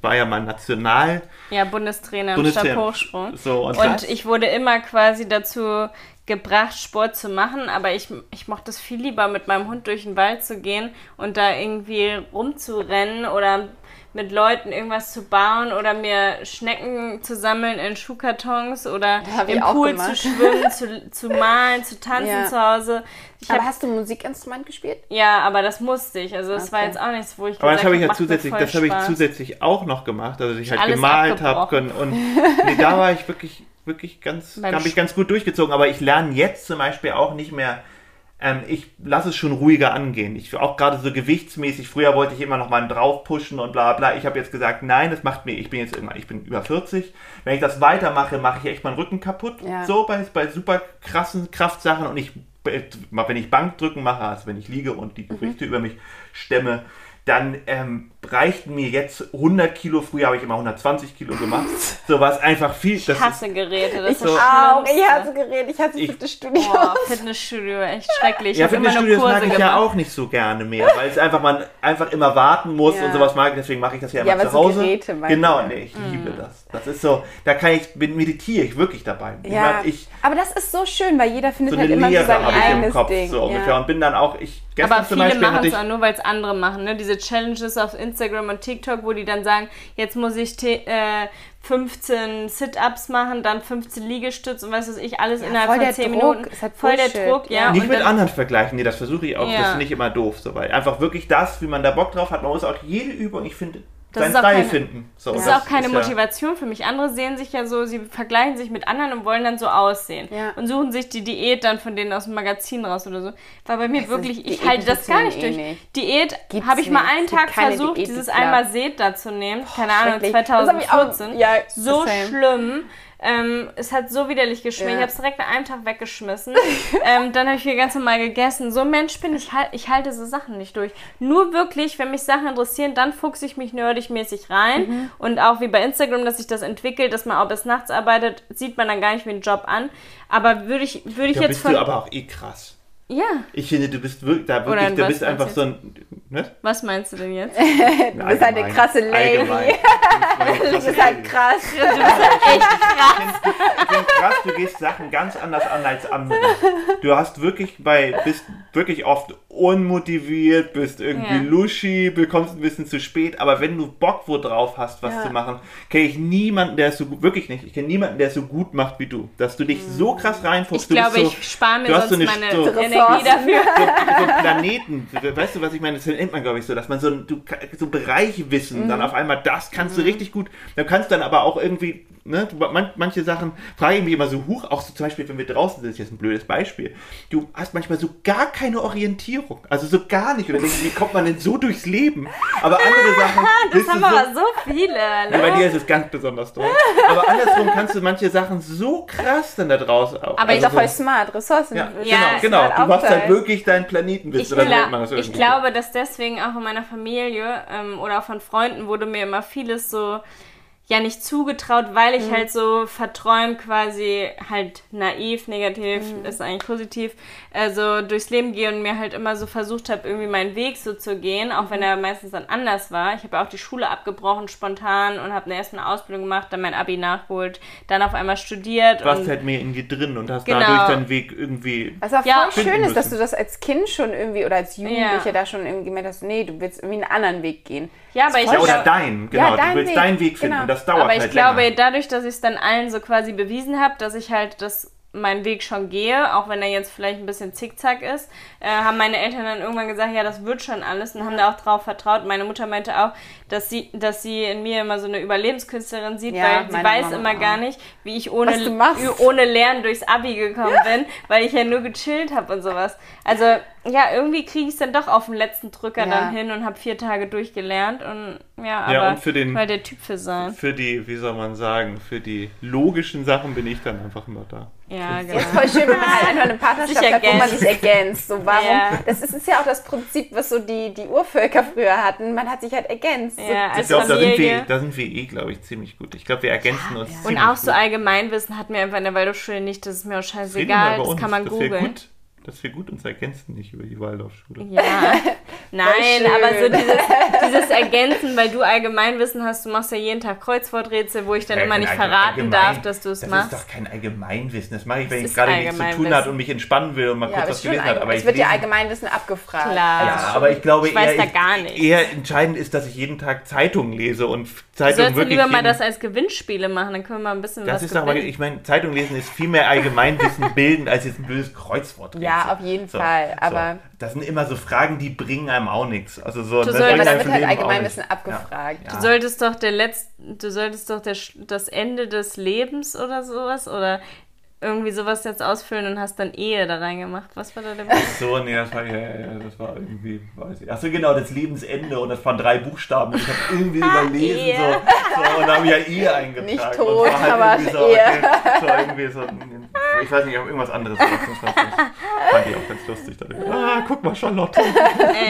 war ja mal national. Ja, Bundestrainer im Bundestrainer. Stabhochsprung. So, und Und ich wurde immer quasi dazu gebracht, Sport zu machen, aber ich, ich mochte es viel lieber, mit meinem Hund durch den Wald zu gehen und da irgendwie rumzurennen oder mit Leuten irgendwas zu bauen oder mir Schnecken zu sammeln in Schuhkartons oder ich im Pool gemacht. zu schwimmen, zu, (laughs) zu malen, zu tanzen Ja. zu Hause. Ich Aber hab, hast du ein Musikinstrument gespielt? ja, aber das musste ich. Also das war Okay. jetzt auch nichts, wo ich Aber das gesagt habe ich ja macht mir zusätzlich, voll das habe ich zusätzlich auch noch gemacht, also ich halt Alles gemalt habe können und nee, da war ich wirklich, wirklich ganz, (laughs) habe ich ganz gut durchgezogen. Aber ich lerne jetzt zum Beispiel auch nicht mehr. Ähm, ich lasse es schon ruhiger angehen. Ich auch gerade so gewichtsmäßig. Früher wollte ich immer noch mal drauf pushen und bla bla. Ich habe jetzt gesagt, nein, das macht mir. Ich bin jetzt immer, ich bin über 40. Wenn ich das weitermache, mache ich echt meinen Rücken kaputt. Ja. So bei, bei super krassen Kraftsachen und ich wenn ich Bankdrücken mache, also wenn ich liege und die Gewichte über mich stemme, dann ähm, reichten mir jetzt 100 Kilo. Früher habe ich immer 120 Kilo gemacht. So war es einfach viel. Ich Das hasse Geräte, das Ich ist das auch. Ich hatte geredet, ich hatte Ich- Fitnessstudio. Boah, Fitnessstudio, echt schrecklich. Ich ja, Fitnessstudios mag ich gemacht. ja auch nicht so gerne mehr, weil es einfach man einfach immer warten muss Ja. und sowas mag ich. Deswegen mache ich das ja immer Ja, aber zu so Hause. Geräte meinst genau, ja. nee, ich liebe das. Das ist so, da kann ich bin- meditiere ich wirklich dabei. Ich, Ja, mag- ich aber das ist so schön, weil jeder findet so halt immer so Lehre sein habe ich im eigenes Kopf Ding. so ungefähr ja. und bin dann auch ich gestern Aber zum viele Beispiel machen es ich auch nur, weil es andere machen. Ne? Diese Challenges auf Instagram und TikTok, wo die dann sagen, jetzt muss ich äh, 15 Sit-Ups machen, dann 15 Liegestütz und was weiß ich, alles innerhalb voll von der 10 Druck. Minuten. Ist halt voll der Bullshit, Druck, ja. ja. Nicht und mit dann- anderen vergleichen, nee, das versuche ich auch. Ja. Das finde ich immer doof. So, weil einfach wirklich das, wie man da Bock drauf hat, man muss auch jede Übung, ich finde, Das seinen ist auch Style keine- finden. So, Das das ist auch keine ja- Motivation für mich. Andere sehen sich ja so, sie vergleichen sich mit anderen und wollen dann so aussehen. Ja. Und suchen sich die Diät dann von denen aus dem Magazin raus oder so. Weil bei mir ist- wirklich, ich Diäten halte das gar nicht durch. eh nicht. Diät habe ich mal einen Tag versucht, dieses einmal Seht da zu nehmen. Keine Ahnung, schrecklich. Das hab ich auch- 2014. ja, so same. schlimm. Ähm, es hat so widerlich geschmeckt. Ja. Ich habe es direkt nach einem Tag weggeschmissen. (laughs) ähm, dann habe ich wieder ganz normal gegessen. So ein Mensch bin ich, halt, ich halte so Sachen nicht durch. Nur wirklich, wenn mich Sachen interessieren, dann fuchse ich mich nerdig mäßig rein. Mhm. Und auch wie bei Instagram, dass sich das entwickelt, dass man auch bis nachts arbeitet, sieht man dann gar nicht wie einen Job an. Aber würde ich, würde ich Da jetzt bist von. du aber auch eh krass. Ja, Ich finde, du bist wirklich, da wirklich, was bist einfach so ein, ne? was meinst du denn jetzt? (laughs) Du bist halt eine krasse Lady. Du bist halt krass. Ich finde krass, du gehst Sachen ganz anders an als andere. Du hast wirklich bei, bist wirklich oft unmotiviert, bist irgendwie Ja. luschi, bekommst ein bisschen zu spät, aber wenn du Bock wo drauf hast, was Ja. zu machen, kenne ich niemanden, der es so gut, wirklich nicht, ich kenne niemanden, der es so gut macht wie du. Dass du dich so krass reinfuchst. Ich du bist glaube, so, ich spare mir du hast sonst so eine meine so- Energie Ressourcen. dafür. (laughs) so, so Planeten, weißt du, was ich meine? Das nennt man, glaube ich, so, dass man so, ein- du, so Bereiche wissen, dann auf einmal das kannst du richtig gut. Du kannst dann aber auch irgendwie, ne, du, man, manche Sachen frage ich mich immer so hoch, auch so zum Beispiel, wenn wir draußen sind, das ist jetzt ein blödes Beispiel. Du hast manchmal so gar keine Orientierung, also so gar nicht. Oder denkst, wie kommt man denn so durchs Leben? Aber andere (laughs) Sachen. Das haben so, aber so viele. ja, bei Ne? dir ist es ganz besonders toll. Aber andersrum kannst du manche Sachen so krass dann da draußen auch. Aber Ist ich- doch so- voll smart. Ressourcen. ja, Ja, genau, genau. Du machst halt wirklich deinen Planetenwitz. Ich, oder so ich glaube, dass deswegen auch in meiner Familie ähm, oder auch von Freunden wurde mir immer vieles so ja nicht zugetraut, weil ich halt so verträumt quasi halt naiv, negativ, ist eigentlich positiv, also durchs Leben gehe und mir halt immer so versucht habe, irgendwie meinen Weg so zu gehen, auch wenn er meistens dann anders war. Ich habe ja auch die Schule abgebrochen spontan und habe erst eine Ausbildung gemacht, dann mein Abi nachgeholt, dann auf einmal studiert Du warst halt mehr in dir drin und hast Genau. dadurch deinen Weg irgendwie. Was auch Ja. voll schön ist, dass du das als Kind schon irgendwie oder als Jugendlicher Ja. da schon irgendwie gemerkt hast, nee, du willst irgendwie einen anderen Weg gehen. ja, aber ich Ja, oder glaub- dein, genau. Ja, dein du willst Weg, deinen Weg finden. genau. Das dauert Aber ich halt glaube, länger. dadurch, dass ich es dann allen so quasi bewiesen habe, dass ich halt das meinen Weg schon gehe, auch wenn er jetzt vielleicht ein bisschen zickzack ist, äh, haben meine Eltern dann irgendwann gesagt, ja, das wird schon alles und haben da auch drauf vertraut. Meine Mutter meinte auch, dass sie, dass sie in mir immer so eine Überlebenskünstlerin sieht, Ja, weil sie weiß Mama immer auch. gar nicht, wie ich ohne, ohne Lernen durchs Abi gekommen bin, weil ich ja nur gechillt habe und sowas. Also ja, irgendwie kriege ich es dann doch auf den letzten Drücker Ja. dann hin und habe vier Tage durchgelernt und ja, aber Ja, und für den- weil der Typ für sein. Für die, wie soll man sagen, für die logischen Sachen bin ich dann einfach immer da. Ja, genau. Ist voll schön, wenn man halt einfach eine Partnerschaft hat, wo man ergänzt. sich ergänzt. So, warum? Ja. Das ist, ist ja auch das Prinzip, was so die, die Urvölker früher hatten. Man hat sich halt ergänzt. So, Ja, Ich als glaube, da sind wir, da sind wir eh, glaube ich, ziemlich gut. Ich glaube, wir ergänzen uns. Und auch so gut. Allgemeinwissen hatten wir einfach in der Waldorfschule nicht. Das ist mir auch scheißegal. Das uns, kann man wir googeln. gut Das ist wir gut uns ergänzen nicht über die Waldorfschule. Ja, (laughs) nein, aber so dieses, (laughs) dieses Ergänzen, weil du Allgemeinwissen hast, du machst ja jeden Tag Kreuzworträtsel, wo ich dann Ja, immer nicht Allgemein- verraten darf, dass du es Das machst. ist doch kein Allgemeinwissen. Das mache ich, wenn Das ich gerade nichts zu tun hat und mich entspannen will und mal Ja, kurz was gelesen hat. ein, Aber es ich wird ja Allgemeinwissen abgefragt. Klar. Ja, aber ich glaube Ich weiß eher, da gar nichts. eher entscheidend ist, dass ich jeden Tag Zeitungen lese und Du Zeitungen wirklich. lieber mal das als Gewinnspiele machen, dann können wir mal ein bisschen das was ist doch mal, gewinnen. ich meine, Zeitung lesen ist viel mehr Allgemeinwissen bilden als jetzt ein böses Kreuzwort. Ja, auf jeden Fall, aber- das sind immer so Fragen, die bringen einem auch nichts. Also so, Du ne, solltest- bringen aber da einem wird halt Allgemeinwissen nichts. abgefragt. Ja. Du solltest doch der Letz du solltest doch der, das Ende des Lebens oder sowas oder irgendwie sowas jetzt ausfüllen und hast dann Ehe da reingemacht. Was war da der So, nee, das war, ja, ja, das war irgendwie, weiß ich. Achso, genau, das Lebensende und das waren drei Buchstaben. Ich habe irgendwie überlesen, Ehe. so, so, und habe ich ja Ehe (laughs) eingetragen. Nicht tot, halt aber irgendwie so, Ehe. so irgendwie so, ich weiß nicht, ich habe irgendwas anderes. Das war- fand ich auch ganz lustig. Da ah, guck mal, Charlotte. (laughs)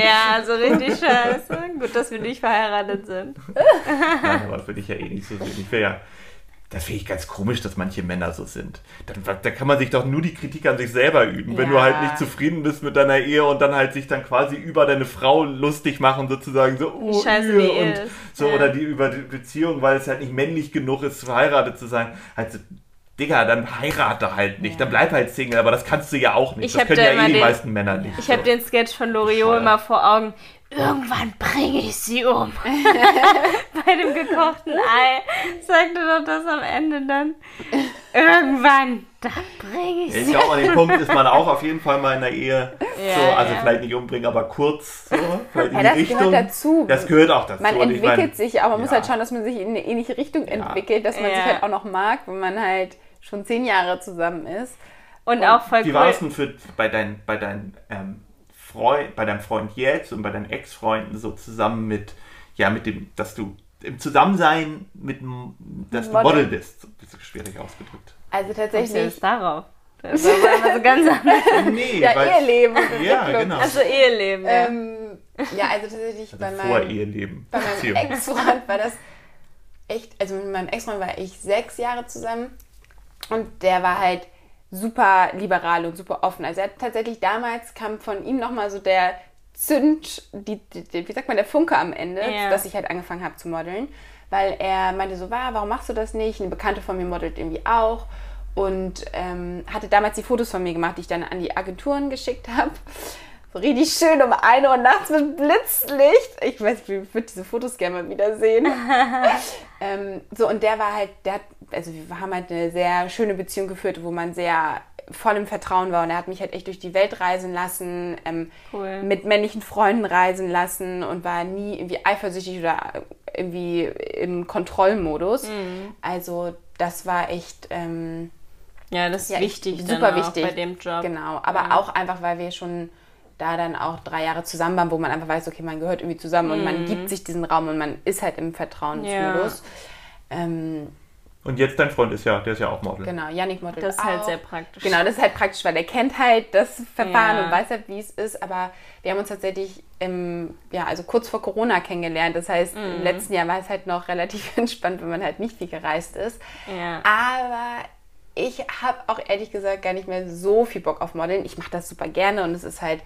Ja, so richtig scheiße. Gut, dass wir nicht verheiratet sind. Nein, aber das würde ich ja eh nicht so sehen. Ich wäre ja, das finde ich ganz komisch, dass manche Männer so sind. Dann, da kann man sich doch nur die Kritik an sich selber üben. Wenn du Ja. halt nicht zufrieden bist mit deiner Ehe und dann halt sich dann quasi über deine Frau lustig machen, sozusagen so, oh, scheiße Ehe die und ist. so, Ja. oder die über die Beziehung, weil es halt nicht männlich genug ist, verheiratet zu sein. Halt so, Digga, dann heirate halt nicht, Ja. dann bleib halt Single, aber das kannst du ja auch nicht. Ich das können da ja eh die den- meisten Männer nicht. Ich habe so. den Sketch von Loriot immer vor Augen. Irgendwann bringe ich sie um. (laughs) Bei dem gekochten Ei sagte doch das am Ende dann. Irgendwann, da bringe ich Ich sie. glaube, an dem Punkt ist man auch auf jeden Fall mal in der Ehe. Ja, so, also ja. vielleicht nicht umbringen, aber kurz so. Vielleicht in Ja, die das Richtung. gehört dazu. Das gehört auch dazu. Man Und ich entwickelt mein, sich, aber man muss halt schauen, dass man sich in eine ähnliche Richtung entwickelt, dass man Ja. sich halt auch noch mag, wenn man halt schon zehn Jahre zusammen ist. Und auch voll Wie war cool. es denn für, bei, dein, bei, dein, ähm, Freund, bei deinem Freund jetzt und bei deinen Ex-Freunden so zusammen mit, ja, mit dem, dass du im Zusammensein mit, dem- dass du Model. Model bist. Das ist schwierig ausgedrückt. Also tatsächlich, jetzt darauf? Das war so ganz (laughs) anders. Nee, ja, weil, Eheleben. Ja, Entwicklung. genau. Also Eheleben. Ja. Ähm, ja, also tatsächlich bei also meinem, Vor-Eheleben. bei meinem. Ex-Freund war das echt, also mit meinem Ex-Freund war ich sechs Jahre zusammen und der war halt super liberal und super offen. Also er hat tatsächlich damals kam von ihm nochmal so der Zünd, die, die, wie sagt man, der Funke am Ende, Ja. dass ich halt angefangen habe zu modeln, weil er meinte so, war, warum machst du das nicht? Eine Bekannte von mir modelt irgendwie auch und ähm, hatte damals die Fotos von mir gemacht, die ich dann an die Agenturen geschickt habe. So richtig schön um 1 Uhr nachts mit Blitzlicht. Ich weiß, ich würde diese Fotos gerne mal wiedersehen. (laughs) ähm, so, und der war halt, der hat, also wir haben halt eine sehr schöne Beziehung geführt, wo man sehr voll im Vertrauen war. Und er hat mich halt echt durch die Welt reisen lassen, ähm, Cool. mit männlichen Freunden reisen lassen und war nie irgendwie eifersüchtig oder irgendwie im Kontrollmodus. Mhm. Also das war echt ähm, ja, das ist ja, wichtig. super wichtig. Bei dem Job. Genau, aber Ja. auch einfach, weil wir schon da dann auch drei Jahre zusammen waren, wo man einfach weiß, okay, man gehört irgendwie zusammen und Mhm. man gibt sich diesen Raum und man ist halt im Vertrauensmodus. Ähm, Und jetzt dein Freund ist ja, der ist ja auch Model. genau, Yannick modelt Das ist auch. halt sehr praktisch. Genau, das ist halt praktisch, weil der kennt halt das Verfahren Ja. und weiß halt, wie es ist. Aber wir haben uns tatsächlich im, ja, also kurz vor Corona kennengelernt. Das heißt, Mhm. im letzten Jahr war es halt noch relativ (laughs) entspannt, wenn man halt nicht viel gereist ist. Ja. Aber ich habe auch ehrlich gesagt gar nicht mehr so viel Bock auf Modeln. Ich mache das super gerne und es ist halt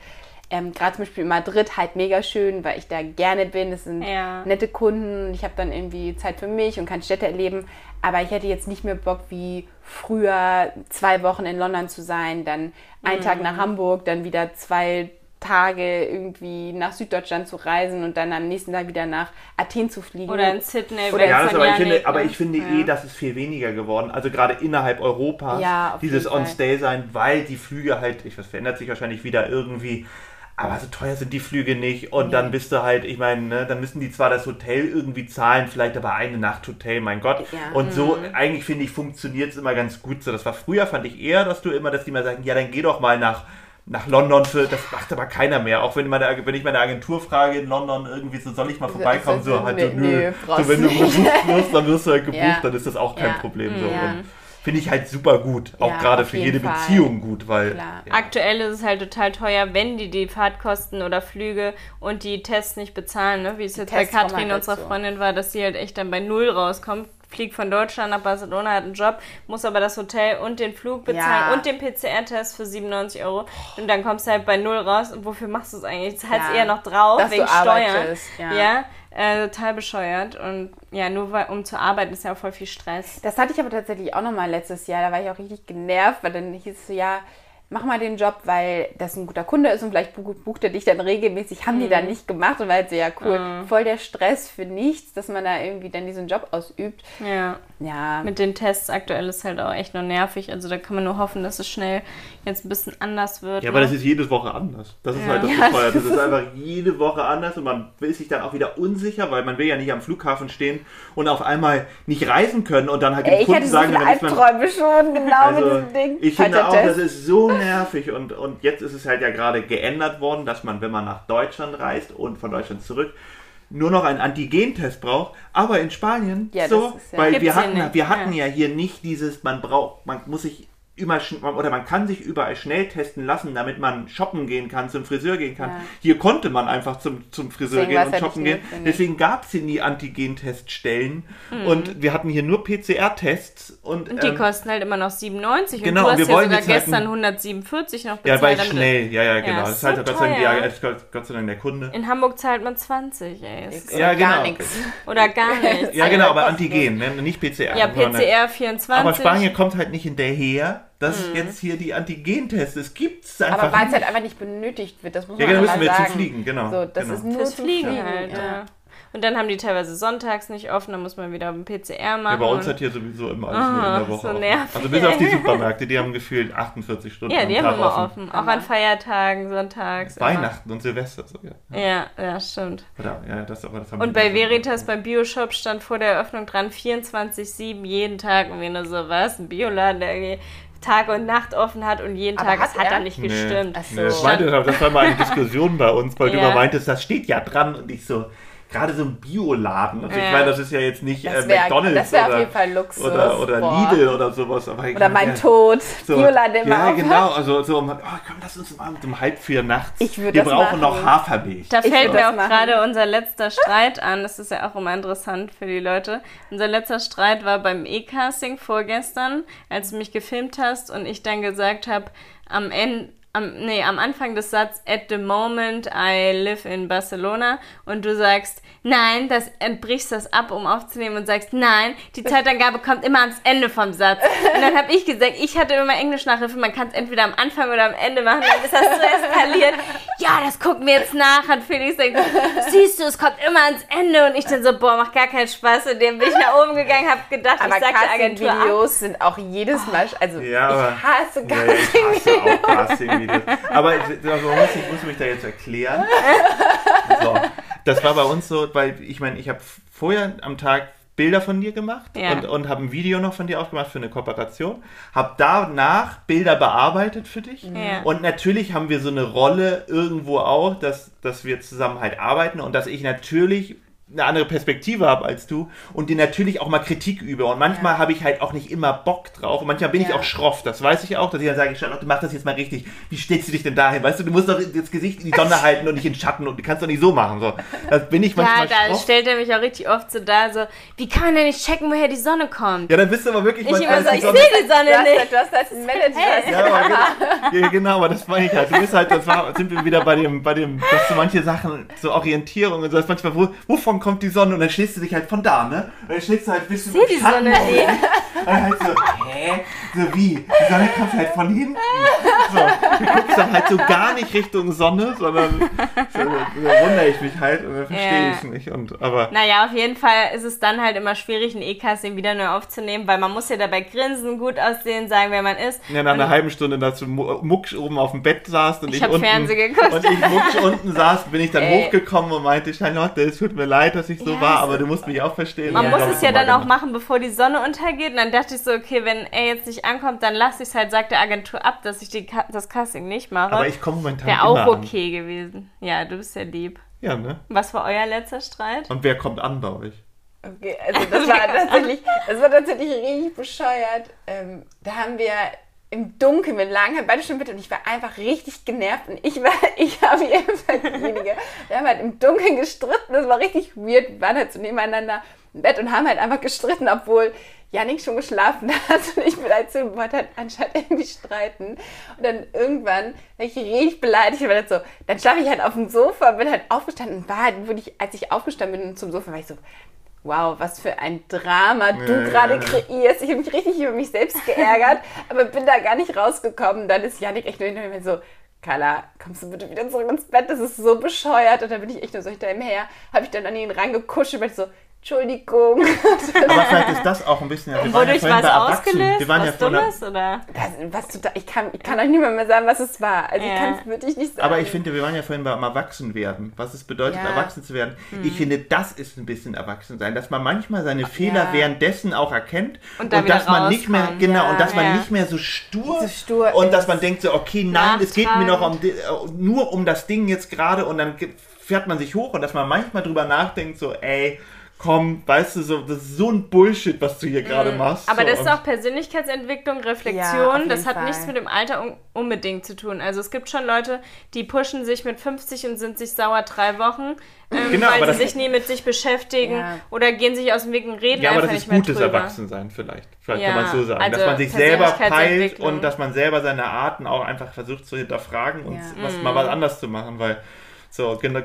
ähm, gerade zum Beispiel in Madrid halt mega schön, weil ich da gerne bin. Es sind Ja. nette Kunden. Ich habe dann irgendwie Zeit für mich und kann Städte erleben. Aber ich hätte jetzt nicht mehr Bock wie früher zwei Wochen in London zu sein, dann einen Tag Mhm. nach Hamburg, dann wieder zwei Tage irgendwie nach Süddeutschland zu reisen und dann am nächsten Tag wieder nach Athen zu fliegen. Oder in Sydney. Oder Ja, das von aber, ich finde, aber ich finde Ja. eh, das ist viel weniger geworden. Also gerade innerhalb Europas, Ja, dieses. On-Stay-Sein, weil die Flüge halt, ich weiß, verändert sich wahrscheinlich wieder irgendwie, aber so teuer sind die Flüge nicht. Und dann bist du halt, ich meine, ne, dann müssen die zwar das Hotel irgendwie zahlen, vielleicht aber eine Nacht Hotel, mein Gott. Ja. Und so, Mhm. eigentlich finde ich, funktioniert es immer ganz gut so. Das war früher, fand ich eher, dass du immer, dass die mal sagen, ja, dann geh doch mal nach nach London für, das macht aber keiner mehr. Auch wenn, meine, wenn ich meine Agentur frage in London irgendwie so, soll ich mal vorbeikommen? So, halt Nee, nö. nee, So, wenn du gebucht wirst, dann wirst du halt gebucht, (laughs) Ja. dann ist das auch kein Ja. Problem. So. Ja. Und Finde ich halt super gut. Auch Ja, gerade für jede Fall. Beziehung gut, weil. Klar. Ja. Aktuell ist es halt total teuer, wenn die die Fahrtkosten oder Flüge und die Tests nicht bezahlen, ne? wie es jetzt bei Tests kommen Katrin, halt unserer. Freundin, war, dass sie halt echt dann bei Null rauskommt fliegt von Deutschland nach Barcelona, hat einen Job, muss aber das Hotel und den Flug bezahlen Ja. und den PCR-Test für 97 Euro. Und dann kommst du halt bei null raus. Und wofür machst du es eigentlich? Du zahlst Ja. eher noch drauf, Dass du wegen Steuern. ja. Äh, total bescheuert. Und ja, nur weil, um zu arbeiten ist ja auch voll viel Stress. Das hatte ich aber tatsächlich auch nochmal letztes Jahr. Da war ich auch richtig genervt, weil dann hieß es so, ja, mach mal den Job, weil das ein guter Kunde ist und vielleicht bu- bucht er dich dann regelmäßig. Haben die Mhm. dann nicht gemacht und war halt so, ja cool, voll der Stress für nichts, dass man da irgendwie dann diesen Job ausübt. Ja. Ja, Mit den Tests aktuell ist halt auch echt nur nervig. Also da kann man nur hoffen, dass es schnell jetzt ein bisschen anders wird. Ja, ne? aber das ist jede Woche anders. Das ist Ja. halt das Ja, Bescheuerte. Das ist einfach jede Woche anders und man ist sich dann auch wieder unsicher, weil man will ja nicht am Flughafen stehen und auf einmal nicht reisen können und dann halt dem Ey, ich Kunden hatte so sagen, viele dann ist man Albträume schon, genau mit Also, diesem Ding. ich finde auch, das ist so nervig und, und jetzt ist es halt ja gerade geändert worden, dass man, wenn man nach Deutschland reist und von Deutschland zurück, nur noch einen Antigentest braucht. Aber in Spanien Ja, so, ja- weil wir hatten, wir hatten ja. ja hier nicht dieses, man braucht, man muss sich immer oder man kann sich überall schnell testen lassen, damit man shoppen gehen kann, zum Friseur gehen kann. Ja. Hier konnte man einfach zum, zum Friseur Deswegen gehen und ja shoppen gehen. Deswegen gab es hier nie Antigenteststellen Mhm. und wir hatten hier nur PCR-Tests und, Und die ähm, kosten halt immer noch 97. Genau, und und du wir hast ja wollen sogar halt gestern ein- 147 noch Ja, bezahlt. weil ich damit- schnell, ja, ja, genau. Ja, das halt so Gott sei Dank, ja, Gott, Gott sei Dank der Kunde. In Hamburg zahlt man 20, ey. Ist- Ja, Gar genau. nichts. Oder (laughs) gar nichts. Ja, genau, aber. Antigen, ne? nicht PCR. Ja, PCR 24. Aber Spanien kommt halt nicht hinterher, dass Mhm. jetzt hier die Antigentests, es gibt's einfach Aber weil es halt einfach nicht benötigt wird, das muss Ja, man genau, mal müssen wir sagen. zum Fliegen, genau, So, das genau. ist nur Fürs zum Fliegen halt, ja. ja. Und dann haben die teilweise sonntags nicht offen, dann muss man wieder ein PCR machen. Ja, bei uns hat hier sowieso immer alles nur in Ah, der Woche so offen. nervig. Also bis auf die Supermärkte, die haben gefühlt 48 Stunden ja, am die Tag haben immer offen. offen. Auch an Feiertagen, sonntags. immer. Weihnachten und Silvester sogar. Ja, ja, stimmt. Oder, ja, das, aber das haben Und die bei. Veritas beim Bioshop stand vor der Eröffnung dran 24-7 jeden Tag. Und wir nur so, was? Ein Bioladen, der irgendwie Tag und Nacht offen hat und jeden Aber Tag. hat Das hat er? da nicht Nee. gestimmt. Ach so. Nee, das, meinte, das war mal eine Diskussion bei uns, weil du Ja. immer meintest, das steht ja dran und ich so, gerade so ein Bioladen. Also ich meine, das ist ja jetzt nicht äh, Das wäre McDonalds das wär auf oder, jeden Fall Luxus. oder, oder Boah. Lidl oder sowas. Aber ich Oder mein ja, Tod. so, Bioladen immer Ja, auf. genau. Also so, um, oh, komm, lass uns mal um halb vier nachts. Ich Wir das brauchen noch machen. Hafermilch. Da Ich fällt mir auch machen. gerade unser letzter Streit an. Das ist ja auch immer interessant für die Leute. Unser letzter Streit war beim E-Casting vorgestern, als du mich gefilmt hast und ich dann gesagt habe, am Ende. Am, nee, am Anfang des Satzes, at the moment I live in Barcelona und du sagst, nein, das entbrichst das ab, um aufzunehmen und sagst, nein, die Zeitangabe kommt immer ans Ende vom Satz. Und dann habe ich gesagt, ich hatte immer Englisch-Nachhilfe, man kann es entweder am Anfang oder am Ende machen, dann ist das so eskaliert. (laughs) Ja, das gucken wir jetzt nach, hat Felix gesagt, siehst du, es kommt immer ans Ende und ich dann so, boah, macht gar keinen Spaß und dem bin ich nach oben gegangen, habe gedacht, Aber ich sag Agentur ab. Casting-Videos sind auch jedes Mal, also Ja, aber- ich hasse ja, ich Casting-Videos. hasse auch Casting-Videos. Aber also, muss ich muss mich da jetzt erklären. (laughs) So, das war bei uns so, weil ich meine, ich habe vorher am Tag Bilder von dir gemacht Ja. und, und habe ein Video noch von dir aufgemacht für eine Kooperation. Habe danach Bilder bearbeitet für dich. Ja. Und natürlich haben wir so eine Rolle irgendwo auch, dass, dass wir zusammen halt arbeiten und dass ich natürlich eine andere Perspektive habe als du und dir natürlich auch mal Kritik übe. Und manchmal habe ich halt auch nicht immer Bock drauf. Und manchmal bin ich Ja. auch schroff. Das weiß ich auch, dass ich dann sage, Charlotte, mach das jetzt mal richtig. Wie stellst du dich denn dahin? Weißt du, du musst doch das Gesicht in die Sonne (laughs) halten und nicht in den Schatten und du kannst doch nicht so machen. So. Das bin ich Ja, manchmal da schroff. stellt er mich auch richtig oft so da, so, wie kann man denn nicht checken, woher die Sonne kommt? Ja, dann bist du aber wirklich Ich immer so, die ich Sonne- sehe die Sonne Du nicht. halt- du hast halt einen Manager. Ja, aber genau, ja, genau, aber das meine ich halt. Du bist halt, das war, sind wir wieder bei dem, bei dem, dass du manche Sachen, so Orientierung und so, dass manchmal, wo, wovon kommt die Sonne? Und dann stehst du dich halt von da, ne? Und dann stehst du halt ein bisschen sehe die Sonne nicht. Und dann halt so, hä? So wie? Die Sonne kommt halt von hinten. So, du guckst dann halt so gar nicht Richtung Sonne, sondern so, so wundere ich mich halt und dann verstehe Ja. ich es nicht. Und, aber Naja, auf jeden Fall ist es dann halt immer schwierig, ein E-Casting wieder neu aufzunehmen, weil man muss ja dabei grinsen, gut aussehen, sagen, wer man ist. Ja, nach einer halben Stunde, dass du mu- mucksch oben auf dem Bett saßt und Ich ich, unten, Fernsehen geguckt. und ich mucksch (laughs) unten saß, bin ich dann Ey. hochgekommen und meinte, Charlotte, es tut mir leid, dass ich so Ja, war, aber du musst mich auch verstehen. Man muss es ja dann auch machen, bevor die Sonne untergeht. Und dann dachte ich so, okay, wenn er jetzt nicht ankommt, dann lasse ich es halt, sagt der Agentur ab, dass ich die, das Casting nicht mache. Aber ich komme momentan Wäre auch an. okay gewesen. Ja, du bist ja lieb. Ja, ne? Was war euer letzter Streit? Und wer kommt an bei euch? Okay, also das war (laughs) tatsächlich, das war tatsächlich richtig bescheuert. Ähm, da haben wir im Dunkeln, wir lagen halt beide schon mit und ich war einfach richtig genervt und ich war, (laughs) ich habe jedenfalls diejenige. Wir haben halt im Dunkeln gestritten, das war richtig weird, wir waren halt so nebeneinander im Bett und haben halt einfach gestritten, obwohl Janik schon geschlafen hat (laughs) und ich bin halt so, wollte halt anscheinend irgendwie streiten. Und dann irgendwann war ich richtig beleidigt und war halt so, dann schlafe ich halt auf dem Sofa, bin halt aufgestanden und war halt wirklich, als ich aufgestanden bin zum Sofa, war ich so, wow, was für ein Drama du ja, gerade kreierst. Ich habe mich richtig über mich selbst geärgert, (laughs) aber bin da gar nicht rausgekommen. Dann ist Janik echt nur hinter so, Carla, kommst du bitte wieder zurück ins Bett? Das ist so bescheuert. Und dann bin ich echt nur so hinter ihm her, habe ich dann an ihn rangekuschelt und so, Entschuldigung. Aber vielleicht ist das auch ein bisschen. Ja, wir waren Wodurch ja was ausgelöst? Wir waren was ja Dummes, oder? Das, was total, ich, kann, ich kann euch nicht mehr, mehr sagen, was es war. Also ja. ich kann es wirklich nicht sagen. Aber ich finde, wir waren ja vorhin beim Erwachsenwerden. Was es bedeutet, ja. erwachsen zu werden. Hm. Ich finde, das ist ein bisschen erwachsen sein, dass man manchmal seine Fehler währenddessen auch erkennt und, und dass man nicht mehr genau und dass man nicht mehr so stur, so stur und ist. dass man denkt so, okay, nein, es geht mir noch um nur um das Ding jetzt gerade und dann fährt man sich hoch und dass man manchmal drüber nachdenkt so, ey komm, weißt du, so, das ist so ein Bullshit, was du hier mm. gerade machst. Aber so. das ist auch Persönlichkeitsentwicklung, Reflexion. Ja, das hat Fall. nichts mit dem Alter un unbedingt zu tun. Also es gibt schon Leute, die pushen sich mit 50 und sind sich sauer drei Wochen, ähm, genau, weil sie sich nie mit sich beschäftigen ja. oder gehen sich aus dem Weg und reden ja, aber das ist gutes Erwachsensein vielleicht. Vielleicht ja, kann man es so sagen. Also dass man sich selber peilt und dass man selber seine Arten auch einfach versucht zu hinterfragen und was, mal was anders zu machen, weil so, genau,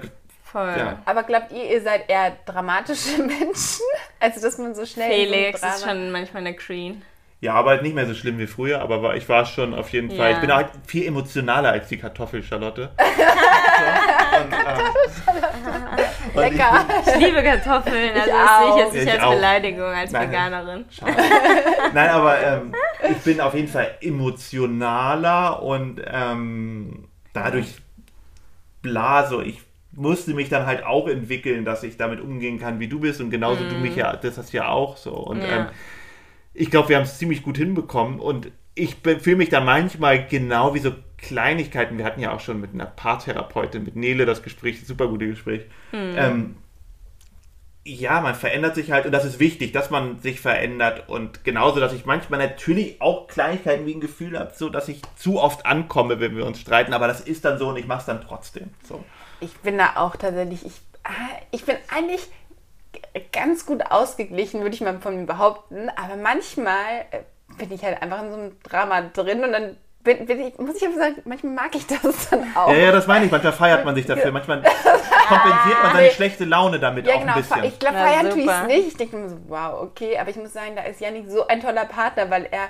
Voll. Ja. Aber glaubt ihr, ihr seid eher dramatische (laughs) Menschen? Also, dass man so schnell. Felix so ist schon manchmal eine Queen. Ja, aber halt nicht mehr so schlimm wie früher, aber ich war schon auf jeden Fall. Ja. Ich bin halt viel emotionaler als die Kartoffel, Charlotte. (laughs) und, äh, Lecker. Ich, ich, liebe Kartoffeln, also ich das sehe ich jetzt nicht als auch. Beleidigung als Nein, Veganerin. (laughs) Nein, aber ähm, ich bin auf jeden Fall emotionaler und ähm, dadurch bla, so ich musste mich dann halt auch entwickeln, dass ich damit umgehen kann, wie du bist und genauso mm. du mich mhm. ja, das hast ja auch so. Und ja. ähm, ich glaube, wir haben es ziemlich gut hinbekommen und ich fühle mich da manchmal genau wie so Kleinigkeiten. Wir hatten ja auch schon mit einer Paartherapeutin, mit Nele das Gespräch, super gute Gespräch. Mm. Ähm, ja, man verändert sich halt und das ist wichtig, dass man sich verändert und genauso, dass ich manchmal natürlich auch Kleinigkeiten wie ein Gefühl habe, so dass ich zu oft ankomme, wenn wir uns streiten, aber das ist dann so und ich mache es dann trotzdem. So ich bin da auch tatsächlich, ich, ah, ich bin eigentlich ganz gut ausgeglichen, würde ich mal von mir behaupten. Aber manchmal äh, bin ich halt einfach in so einem Drama drin und dann bin, bin ich, muss ich aber sagen, manchmal mag ich das (laughs) dann auch. Ja, ja, das meine ich. Manchmal feiert man sich dafür. Manchmal kompensiert man seine schlechte Laune damit ja, auch genau, ein bisschen. Ich glaube, feiern tue ich es nicht. Ich denke mir so, wow, okay. Aber ich muss sagen, da ist Janik so ein toller Partner, weil er,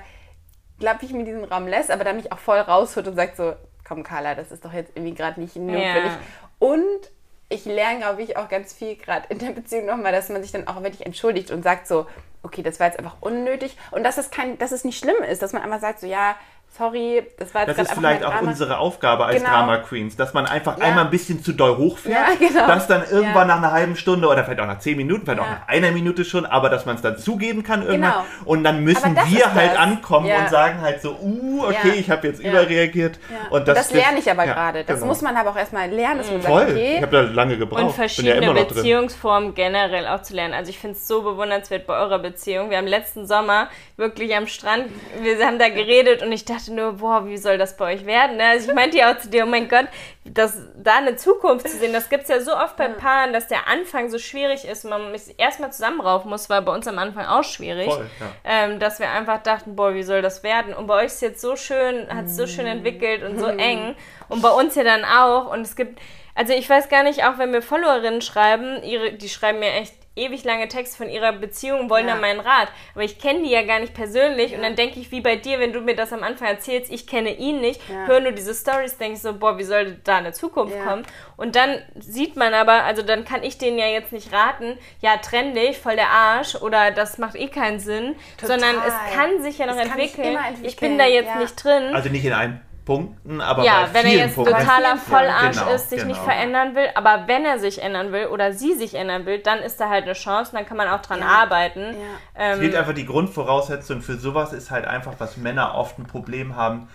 glaube ich, mir diesen Raum lässt, aber dann mich auch voll rausholt und sagt so, komm Carla, das ist doch jetzt irgendwie gerade nicht notwendig. Ja. Und ich lerne, glaube ich, auch ganz viel gerade in der Beziehung nochmal, dass man sich dann auch wirklich entschuldigt und sagt so, okay, das war jetzt einfach unnötig. Und dass es kein, dass es nicht schlimm ist, dass man einfach sagt so, ja, sorry, das war jetzt Das ist vielleicht auch unsere Aufgabe als genau. Drama Queens, dass man einfach ja. einmal ein bisschen zu doll hochfährt, ja, genau. dass dann irgendwann ja. nach einer halben Stunde oder vielleicht auch nach zehn Minuten, vielleicht auch nach einer Minute schon, aber dass man es dann zugeben kann irgendwann genau. und dann müssen wir halt ankommen und sagen halt so, uh, okay, ich habe jetzt überreagiert. Und das, das lerne ich aber gerade. Das genau. muss man aber auch erstmal lernen, dass man Voll. sagt, okay. Ich habe da lange gebraucht. Und verschiedene Beziehungsformen generell auch zu lernen. Also ich finde es so bewundernswert bei eurer Beziehung. Wir haben letzten Sommer wirklich am Strand, wir haben da geredet und ich dachte nur, boah, wie soll das bei euch werden? Ne? Also ich meinte ja auch zu dir, oh mein Gott, das, da eine Zukunft zu sehen, das gibt es ja so oft bei Paaren, dass der Anfang so schwierig ist, man sich erstmal zusammenraufen muss, war bei uns am Anfang auch schwierig, Voll, ja. ähm, dass wir einfach dachten, boah, wie soll das werden? Und bei euch ist es jetzt so schön, hat es so schön entwickelt und so eng und bei uns ja dann auch und es gibt, also ich weiß gar nicht, auch wenn mir Followerinnen schreiben, ihre, die schreiben mir echt ewig lange Texte von ihrer Beziehung, wollen ja. dann meinen Rat. Aber ich kenne die ja gar nicht persönlich. Ja. Und dann denke ich, wie bei dir, wenn du mir das am Anfang erzählst, ich kenne ihn nicht, ja. höre nur diese Stories, denke ich so, boah, wie soll da eine Zukunft kommen? Und dann sieht man aber, also dann kann ich denen ja jetzt nicht raten, ja, trenn dich, voll der Arsch oder das macht eh keinen Sinn, Total. sondern es kann sich ja noch entwickeln. entwickeln. Ich bin da jetzt nicht drin. Also nicht in einem Punkten, aber ja, bei wenn er jetzt Punkten. totaler Vollarsch genau, ist, sich genau. nicht verändern will, aber wenn er sich ändern will oder sie sich ändern will, dann ist da halt eine Chance, dann kann man auch dran ja. arbeiten. Ja. Ähm, es geht einfach die Grundvoraussetzung für sowas ist halt einfach, was Männer oft ein Problem haben,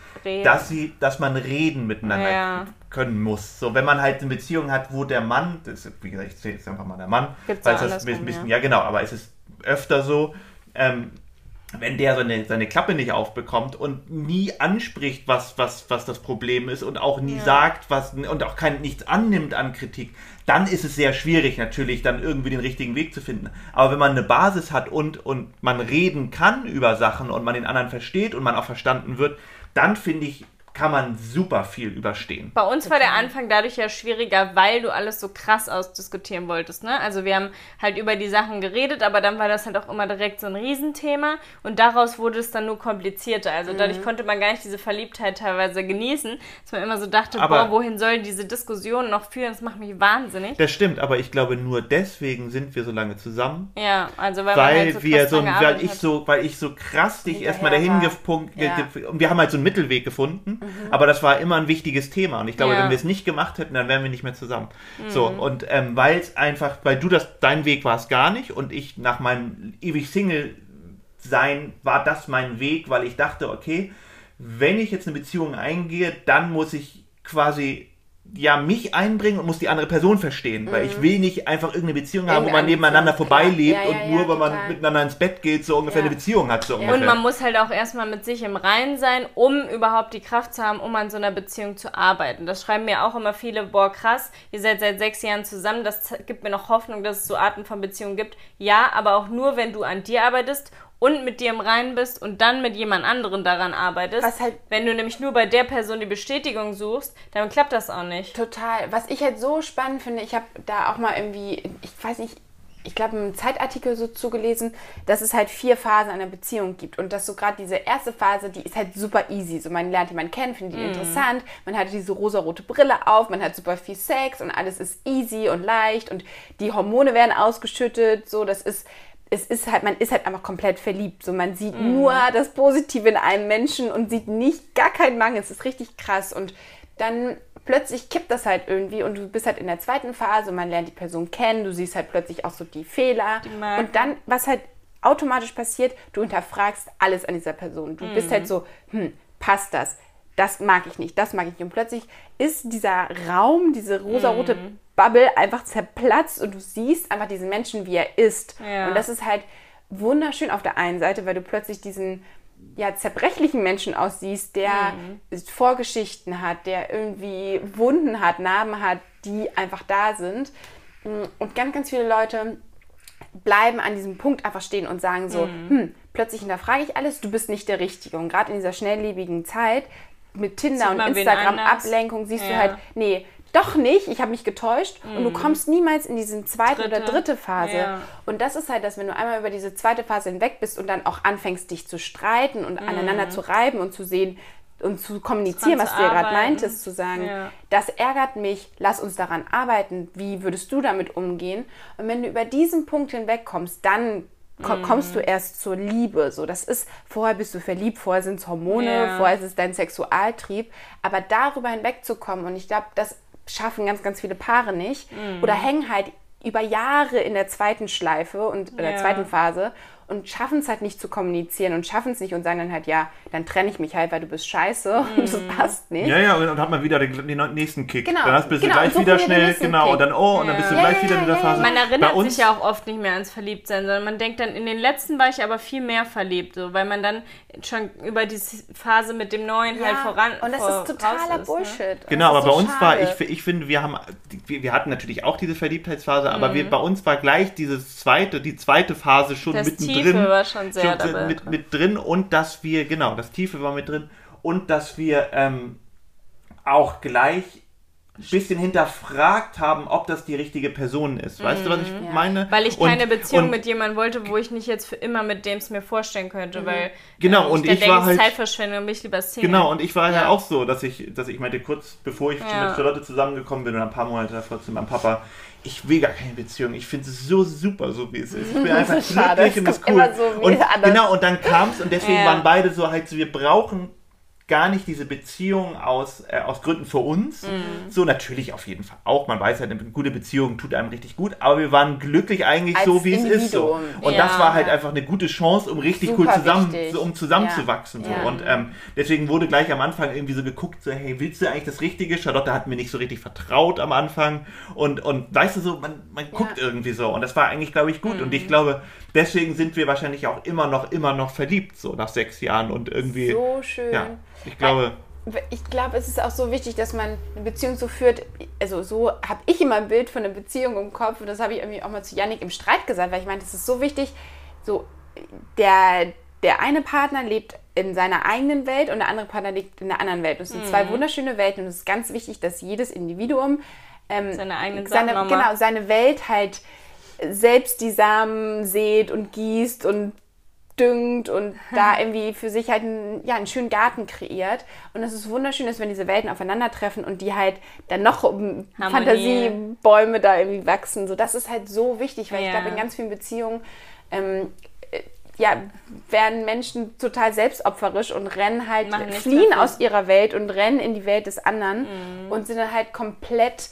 dass sie, dass man reden miteinander ja. können muss. So, wenn man halt eine Beziehung hat, wo der Mann, das ist, wie gesagt, ich zähle jetzt einfach mal der Mann, Gibt's weil es das ein bisschen, ja. ja genau, aber es ist öfter so, ähm, wenn der seine, seine Klappe nicht aufbekommt und nie anspricht, was, was, was das Problem ist und auch nie ja. sagt, was und auch kein, nichts annimmt an Kritik, dann ist es sehr schwierig, natürlich dann irgendwie den richtigen Weg zu finden. Aber wenn man eine Basis hat und, und man reden kann über Sachen und man den anderen versteht und man auch verstanden wird, dann finde ich, kann man super viel überstehen. Bei uns war der Anfang dadurch ja schwieriger, weil du alles so krass ausdiskutieren wolltest. Ne? Also wir haben halt über die Sachen geredet, aber dann war das halt auch immer direkt so ein Riesenthema und daraus wurde es dann nur komplizierter. Also mhm. dadurch konnte man gar nicht diese Verliebtheit teilweise genießen, dass man immer so dachte, aber boah, wohin sollen diese Diskussionen noch führen? Das macht mich wahnsinnig. Das stimmt, aber ich glaube, nur deswegen sind wir so lange zusammen. Ja, also weil, weil halt so wir so, weil ich so, weil ich so krass dich erstmal dahin gepunkt, ja. und wir haben halt so einen Mittelweg gefunden. Mhm. Aber das war immer ein wichtiges Thema. Und ich glaube, ja. wenn wir es nicht gemacht hätten, dann wären wir nicht mehr zusammen. Mhm. So, und ähm, weil es einfach, weil du das, dein Weg war es gar nicht und ich nach meinem ewig Single sein, war das mein Weg, weil ich dachte, okay, wenn ich jetzt eine Beziehung eingehe, dann muss ich quasi ja, mich einbringen und muss die andere Person verstehen. Mhm. Weil ich mhm. will nicht einfach irgendeine Beziehung haben, wo man nebeneinander vorbeilebt ja, ja, und nur, ja, weil man miteinander ins Bett geht, so ungefähr eine Beziehung hat. So und man muss halt auch erstmal mit sich im Reinen sein, um überhaupt die Kraft zu haben, um an so einer Beziehung zu arbeiten. Das schreiben mir auch immer viele, boah, krass, ihr seid seit sechs Jahren zusammen, das gibt mir noch Hoffnung, dass es so Arten von Beziehungen gibt. Ja, aber auch nur, wenn du an dir arbeitest und mit dir im Reinen bist und dann mit jemand anderen daran arbeitest. Was halt Wenn du nämlich nur bei der Person die Bestätigung suchst, dann klappt das auch nicht. Total. Was ich halt so spannend finde, ich habe da auch mal irgendwie, ich weiß nicht, ich glaube, einen Zeitartikel so zugelesen, dass es halt vier Phasen einer Beziehung gibt. Und dass so gerade diese erste Phase, die ist halt super easy. So man lernt jemanden kennen, findet ihn mm. interessant, man hat diese rosarote Brille auf, man hat super viel Sex und alles ist easy und leicht und die Hormone werden ausgeschüttet. So, das ist es ist halt, man ist halt einfach komplett verliebt. So, man sieht mhm. nur das Positive in einem Menschen und sieht nicht gar keinen Mangel. Es ist richtig krass. Und dann plötzlich kippt das halt irgendwie und du bist halt in der zweiten Phase, man lernt die Person kennen, du siehst halt plötzlich auch so die Fehler. Die und dann, was halt automatisch passiert, du hinterfragst alles an dieser Person. Du mhm. bist halt so, hm, passt das? Das mag ich nicht, das mag ich nicht. Und plötzlich ist dieser Raum, diese rosarote mhm. Bubble einfach zerplatzt und du siehst einfach diesen Menschen, wie er ist. Ja. Und das ist halt wunderschön auf der einen Seite, weil du plötzlich diesen ja, zerbrechlichen Menschen aussiehst, der mhm. Vorgeschichten hat, der irgendwie Wunden hat, Narben hat, die einfach da sind. Und ganz, ganz viele Leute bleiben an diesem Punkt einfach stehen und sagen so, mhm. hm, plötzlich hinterfrage ich alles, du bist nicht der Richtige. Und gerade in dieser schnelllebigen Zeit mit Tinder und Instagram Ablenkung siehst ja. du halt, nee, doch nicht, ich habe mich getäuscht mm. und du mhm. kommst niemals in diese zweite dritte. oder dritte Phase. Ja. Und das ist halt das, wenn du einmal über diese zweite Phase hinweg bist und dann auch anfängst, dich zu streiten und mm. aneinander zu reiben und zu sehen und zu kommunizieren, was du ja gerade meintest, zu sagen, ja. das ärgert mich, lass uns daran arbeiten, wie würdest du damit umgehen? Und wenn du über diesen Punkt hinwegkommst, dann kommst du mhm. erst zur Liebe. So, das ist, vorher bist du verliebt, vorher sind es Hormone, yeah. vorher ist es dein Sexualtrieb. Aber darüber hinwegzukommen, und ich glaube, das schaffen ganz, ganz viele Paare nicht mhm. oder hängen halt über Jahre in der zweiten Schleife und in der zweiten Phase und schaffen es halt nicht zu kommunizieren und schaffen es nicht und sagen dann halt, ja, dann trenne ich mich halt, weil du bist scheiße mm. und das mhm. passt nicht. Ja, ja, und dann hat man wieder den, den nächsten Kick. Genau. Dann bist du genau, gleich wieder schnell, genau, Kick. und dann, oh, und dann bist du ja, gleich ja, wieder in der Phase. Man erinnert sich ja auch oft nicht mehr ans Verliebtsein, sondern man denkt dann, in den letzten war ich aber viel mehr verliebt, so, weil man dann schon über diese Phase mit dem Neuen halt voran Und das vor, ist totaler ist, ne? Bullshit. Ne? Genau, aber so bei uns schade. war, ich, ich finde, wir haben, wir, wir hatten natürlich auch diese Verliebtheitsphase, aber mhm. wir, bei uns war gleich diese zweite, die zweite Phase schon das mittendrin. Tiefe war schon sehr dabei. Mit, mit drin und dass wir, genau, das Tiefe war mit drin und dass wir ähm, auch gleich bisschen hinterfragt haben, ob das die richtige Person ist. Weißt mm, du, was ich ja. Mhm. meine? Weil ich keine und, Beziehung und, mit jemandem wollte, wo ich nicht jetzt für immer mit dem es mir vorstellen könnte, mhm. weil genau äh, und ich, ich war halt Zeitverschwendung, mich lieber Single. Genau und ich war ja. ja auch so, dass ich, dass ich meinte kurz bevor ich ja. mit Charlotte zusammengekommen bin und ein paar Monate davor zu meinem Papa, ich will gar keine Beziehung. Ich finde es so super, so wie es ist. Ich bin (laughs) einfach glücklich und das ist cool. So und genau, und dann kam es und deswegen ja. waren beide so halt so, wir brauchen gar nicht diese Beziehung aus, äh, aus Gründen für uns. Mhm. So natürlich auf jeden Fall auch. Man weiß ja, eine gute Beziehung tut einem richtig gut, aber wir waren glücklich eigentlich Als so, wie Individuum. es ist. So. Und ja. das war halt einfach eine gute Chance, um richtig Super cool zusammen, so, um zusammenzuwachsen. Ja. So. Ja. Und ähm, deswegen wurde gleich am Anfang irgendwie so geguckt, so, hey, willst du eigentlich das Richtige? Charlotte hat mir nicht so richtig vertraut am Anfang. Und, und weißt du so, man, man guckt irgendwie so. Und das war eigentlich, glaube ich, gut. Mhm. Und ich glaube, deswegen sind wir wahrscheinlich auch immer noch, immer noch verliebt, so nach sechs Jahren und irgendwie. So schön. Ja. Ich glaube. Ich glaube, es ist auch so wichtig, dass man eine Beziehung so führt. Also, so habe ich immer ein Bild von einer Beziehung im Kopf. Und das habe ich irgendwie auch mal zu Yannick im Streit gesagt, weil ich meine, es ist so wichtig. So, der, der eine Partner lebt in seiner eigenen Welt und der andere Partner lebt in der anderen Welt. Und es sind mhm. zwei wunderschöne Welten. Und es ist ganz wichtig, dass jedes Individuum ähm, seine eigene seine, genau, seine Welt halt selbst die Samen sät und gießt und düngt und (laughs) da irgendwie für sich halt einen, ja, einen schönen Garten kreiert. Und es ist wunderschön, dass wenn diese Welten aufeinandertreffen und die halt dann noch um Fantasiebäume da irgendwie wachsen. So, das ist halt so wichtig, weil ja. ich glaube, in ganz vielen Beziehungen ähm, äh, ja, werden Menschen total selbstopferisch und rennen halt, fliehen aus ihrer Welt und rennen in die Welt des anderen mhm. und sind dann halt komplett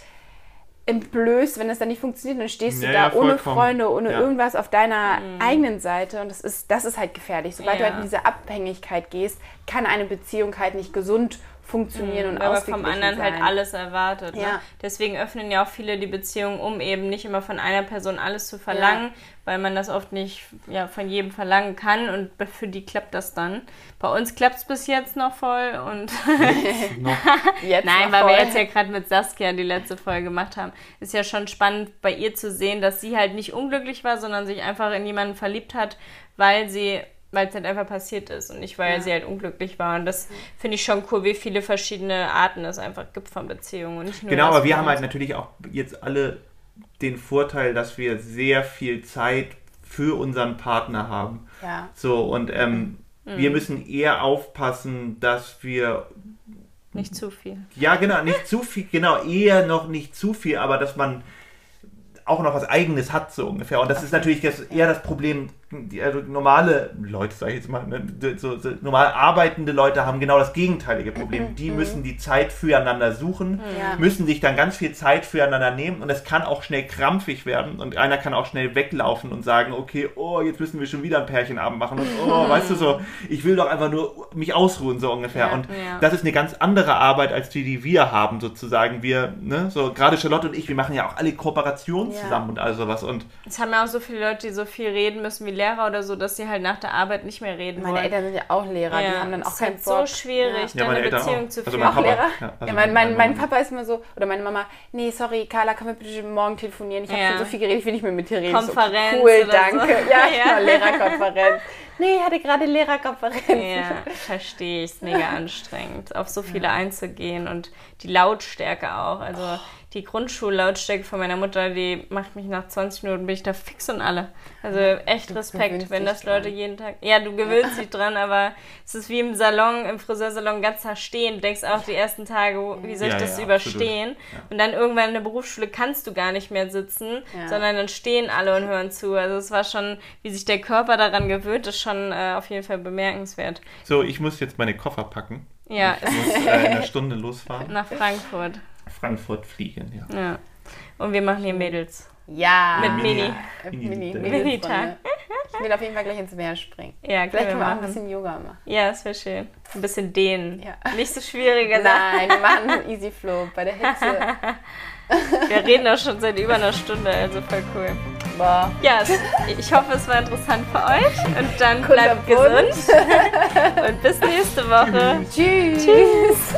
entblößt, wenn das dann nicht funktioniert, dann stehst du ja, da ja, ohne Freunde, ohne ja. irgendwas auf deiner mhm. eigenen Seite und das ist, das ist halt gefährlich. Sobald du halt in diese Abhängigkeit gehst, kann eine Beziehung halt nicht gesund funktionieren mhm, und aber vom anderen halt sein. halt alles erwartet. Ne? Ja. Deswegen öffnen ja auch viele die Beziehung, um eben nicht immer von einer Person alles zu verlangen, ja. weil man das oft nicht ja, von jedem verlangen kann und für die klappt das dann. Bei uns klappt es bis jetzt noch voll und jetzt (laughs) Nein, weil voll. wir jetzt ja gerade mit Saskia die letzte Folge gemacht haben, ist ja schon spannend bei ihr zu sehen, dass sie halt nicht unglücklich war, sondern sich einfach in jemanden verliebt hat, weil sie weil es halt einfach passiert ist und nicht, weil ja. sie halt unglücklich war. Und das finde ich schon cool, wie viele verschiedene Arten es einfach gibt von Beziehungen. Und nicht nur genau, aber wir haben halt natürlich auch jetzt alle den Vorteil, dass wir sehr viel Zeit für unseren Partner haben. Ja. So, und ähm, mhm. wir müssen eher aufpassen, dass wir nicht zu viel. Ja, genau, nicht zu viel, genau, eher noch nicht zu viel, aber dass man auch noch was Eigenes hat, so ungefähr. Und das ist natürlich das, eher das Problem die, also normale Leute, sage ich jetzt mal, ne, so, so, normal arbeitende Leute haben genau das gegenteilige Problem. Mhm. Die mhm. müssen die Zeit füreinander suchen, ja. müssen sich dann ganz viel Zeit füreinander nehmen und es kann auch schnell krampfig werden und einer kann auch schnell weglaufen und sagen, okay, oh, jetzt müssen wir schon wieder ein Pärchenabend machen und oh, weißt du so, ich will doch einfach nur mich ausruhen, so ungefähr. Ja. Und ja. das ist eine ganz andere Arbeit als die, die wir haben, sozusagen. Wir, ne, so gerade Charlotte und ich, wir machen ja auch alle Kooperationen zusammen und all sowas. Und es haben ja auch so viele Leute, die so viel reden müssen wie Lehrer oder so, dass sie halt nach der Arbeit nicht mehr reden Meine wollen. Eltern sind ja auch Lehrer, ja. die haben dann auch keinen Bock. Es ist so schwierig, ja. eine Beziehung auch. zu führen. Also auch Lehrer? Ja, also ja mein, mein, mein, Papa ist immer so, oder meine Mama, nee, sorry, Carla, können wir bitte morgen telefonieren? Ich habe schon so viel geredet, ich will nicht mehr mit dir reden. Konferenz so, Cool, danke. So. (laughs) Ja, ja. Genau, Lehrerkonferenz. Nee, ich hatte gerade Lehrerkonferenz. Ja, verstehe ich. Ist mega (laughs) anstrengend, auf so viele einzugehen und die Lautstärke auch. Also die Grundschullautstärke von meiner Mutter, die macht mich nach 20 Minuten, bin ich da fix und alle. Also echt du Respekt, wenn das Leute dran. jeden Tag. Ja, du gewöhnst dich dran, aber es ist wie im Salon, im Friseursalon ganz Tag stehen. Du denkst auch die ersten Tage, wie soll ich ja, das ja, überstehen? Und dann irgendwann in der Berufsschule kannst du gar nicht mehr sitzen, sondern dann stehen alle und hören zu. Also es war schon, wie sich der Körper daran gewöhnt, ist schon äh, auf jeden Fall bemerkenswert. So, ich muss jetzt meine Koffer packen. Ja. Ich muss äh, in einer Stunde losfahren. Nach Frankfurt. Frankfurt fliegen, ja. ja. Und wir machen hier Mädels. Ja. Mit Mini. Mini. Mini-Tag. Ich will auf jeden Fall gleich ins Meer springen. Ja, Vielleicht können wir auch ein bisschen Yoga machen. Ja, das wäre schön. Ein bisschen dehnen. Ja. Nicht so schwierige Sachen. Nein, wir machen Easy Flow bei der Hitze. (laughs) wir reden auch schon seit über einer Stunde, also voll cool. Boah. Ja, ich hoffe, es war interessant für euch. Und dann bleibt gesund. Und bis nächste Woche. (laughs) Tschüss. Tschüss.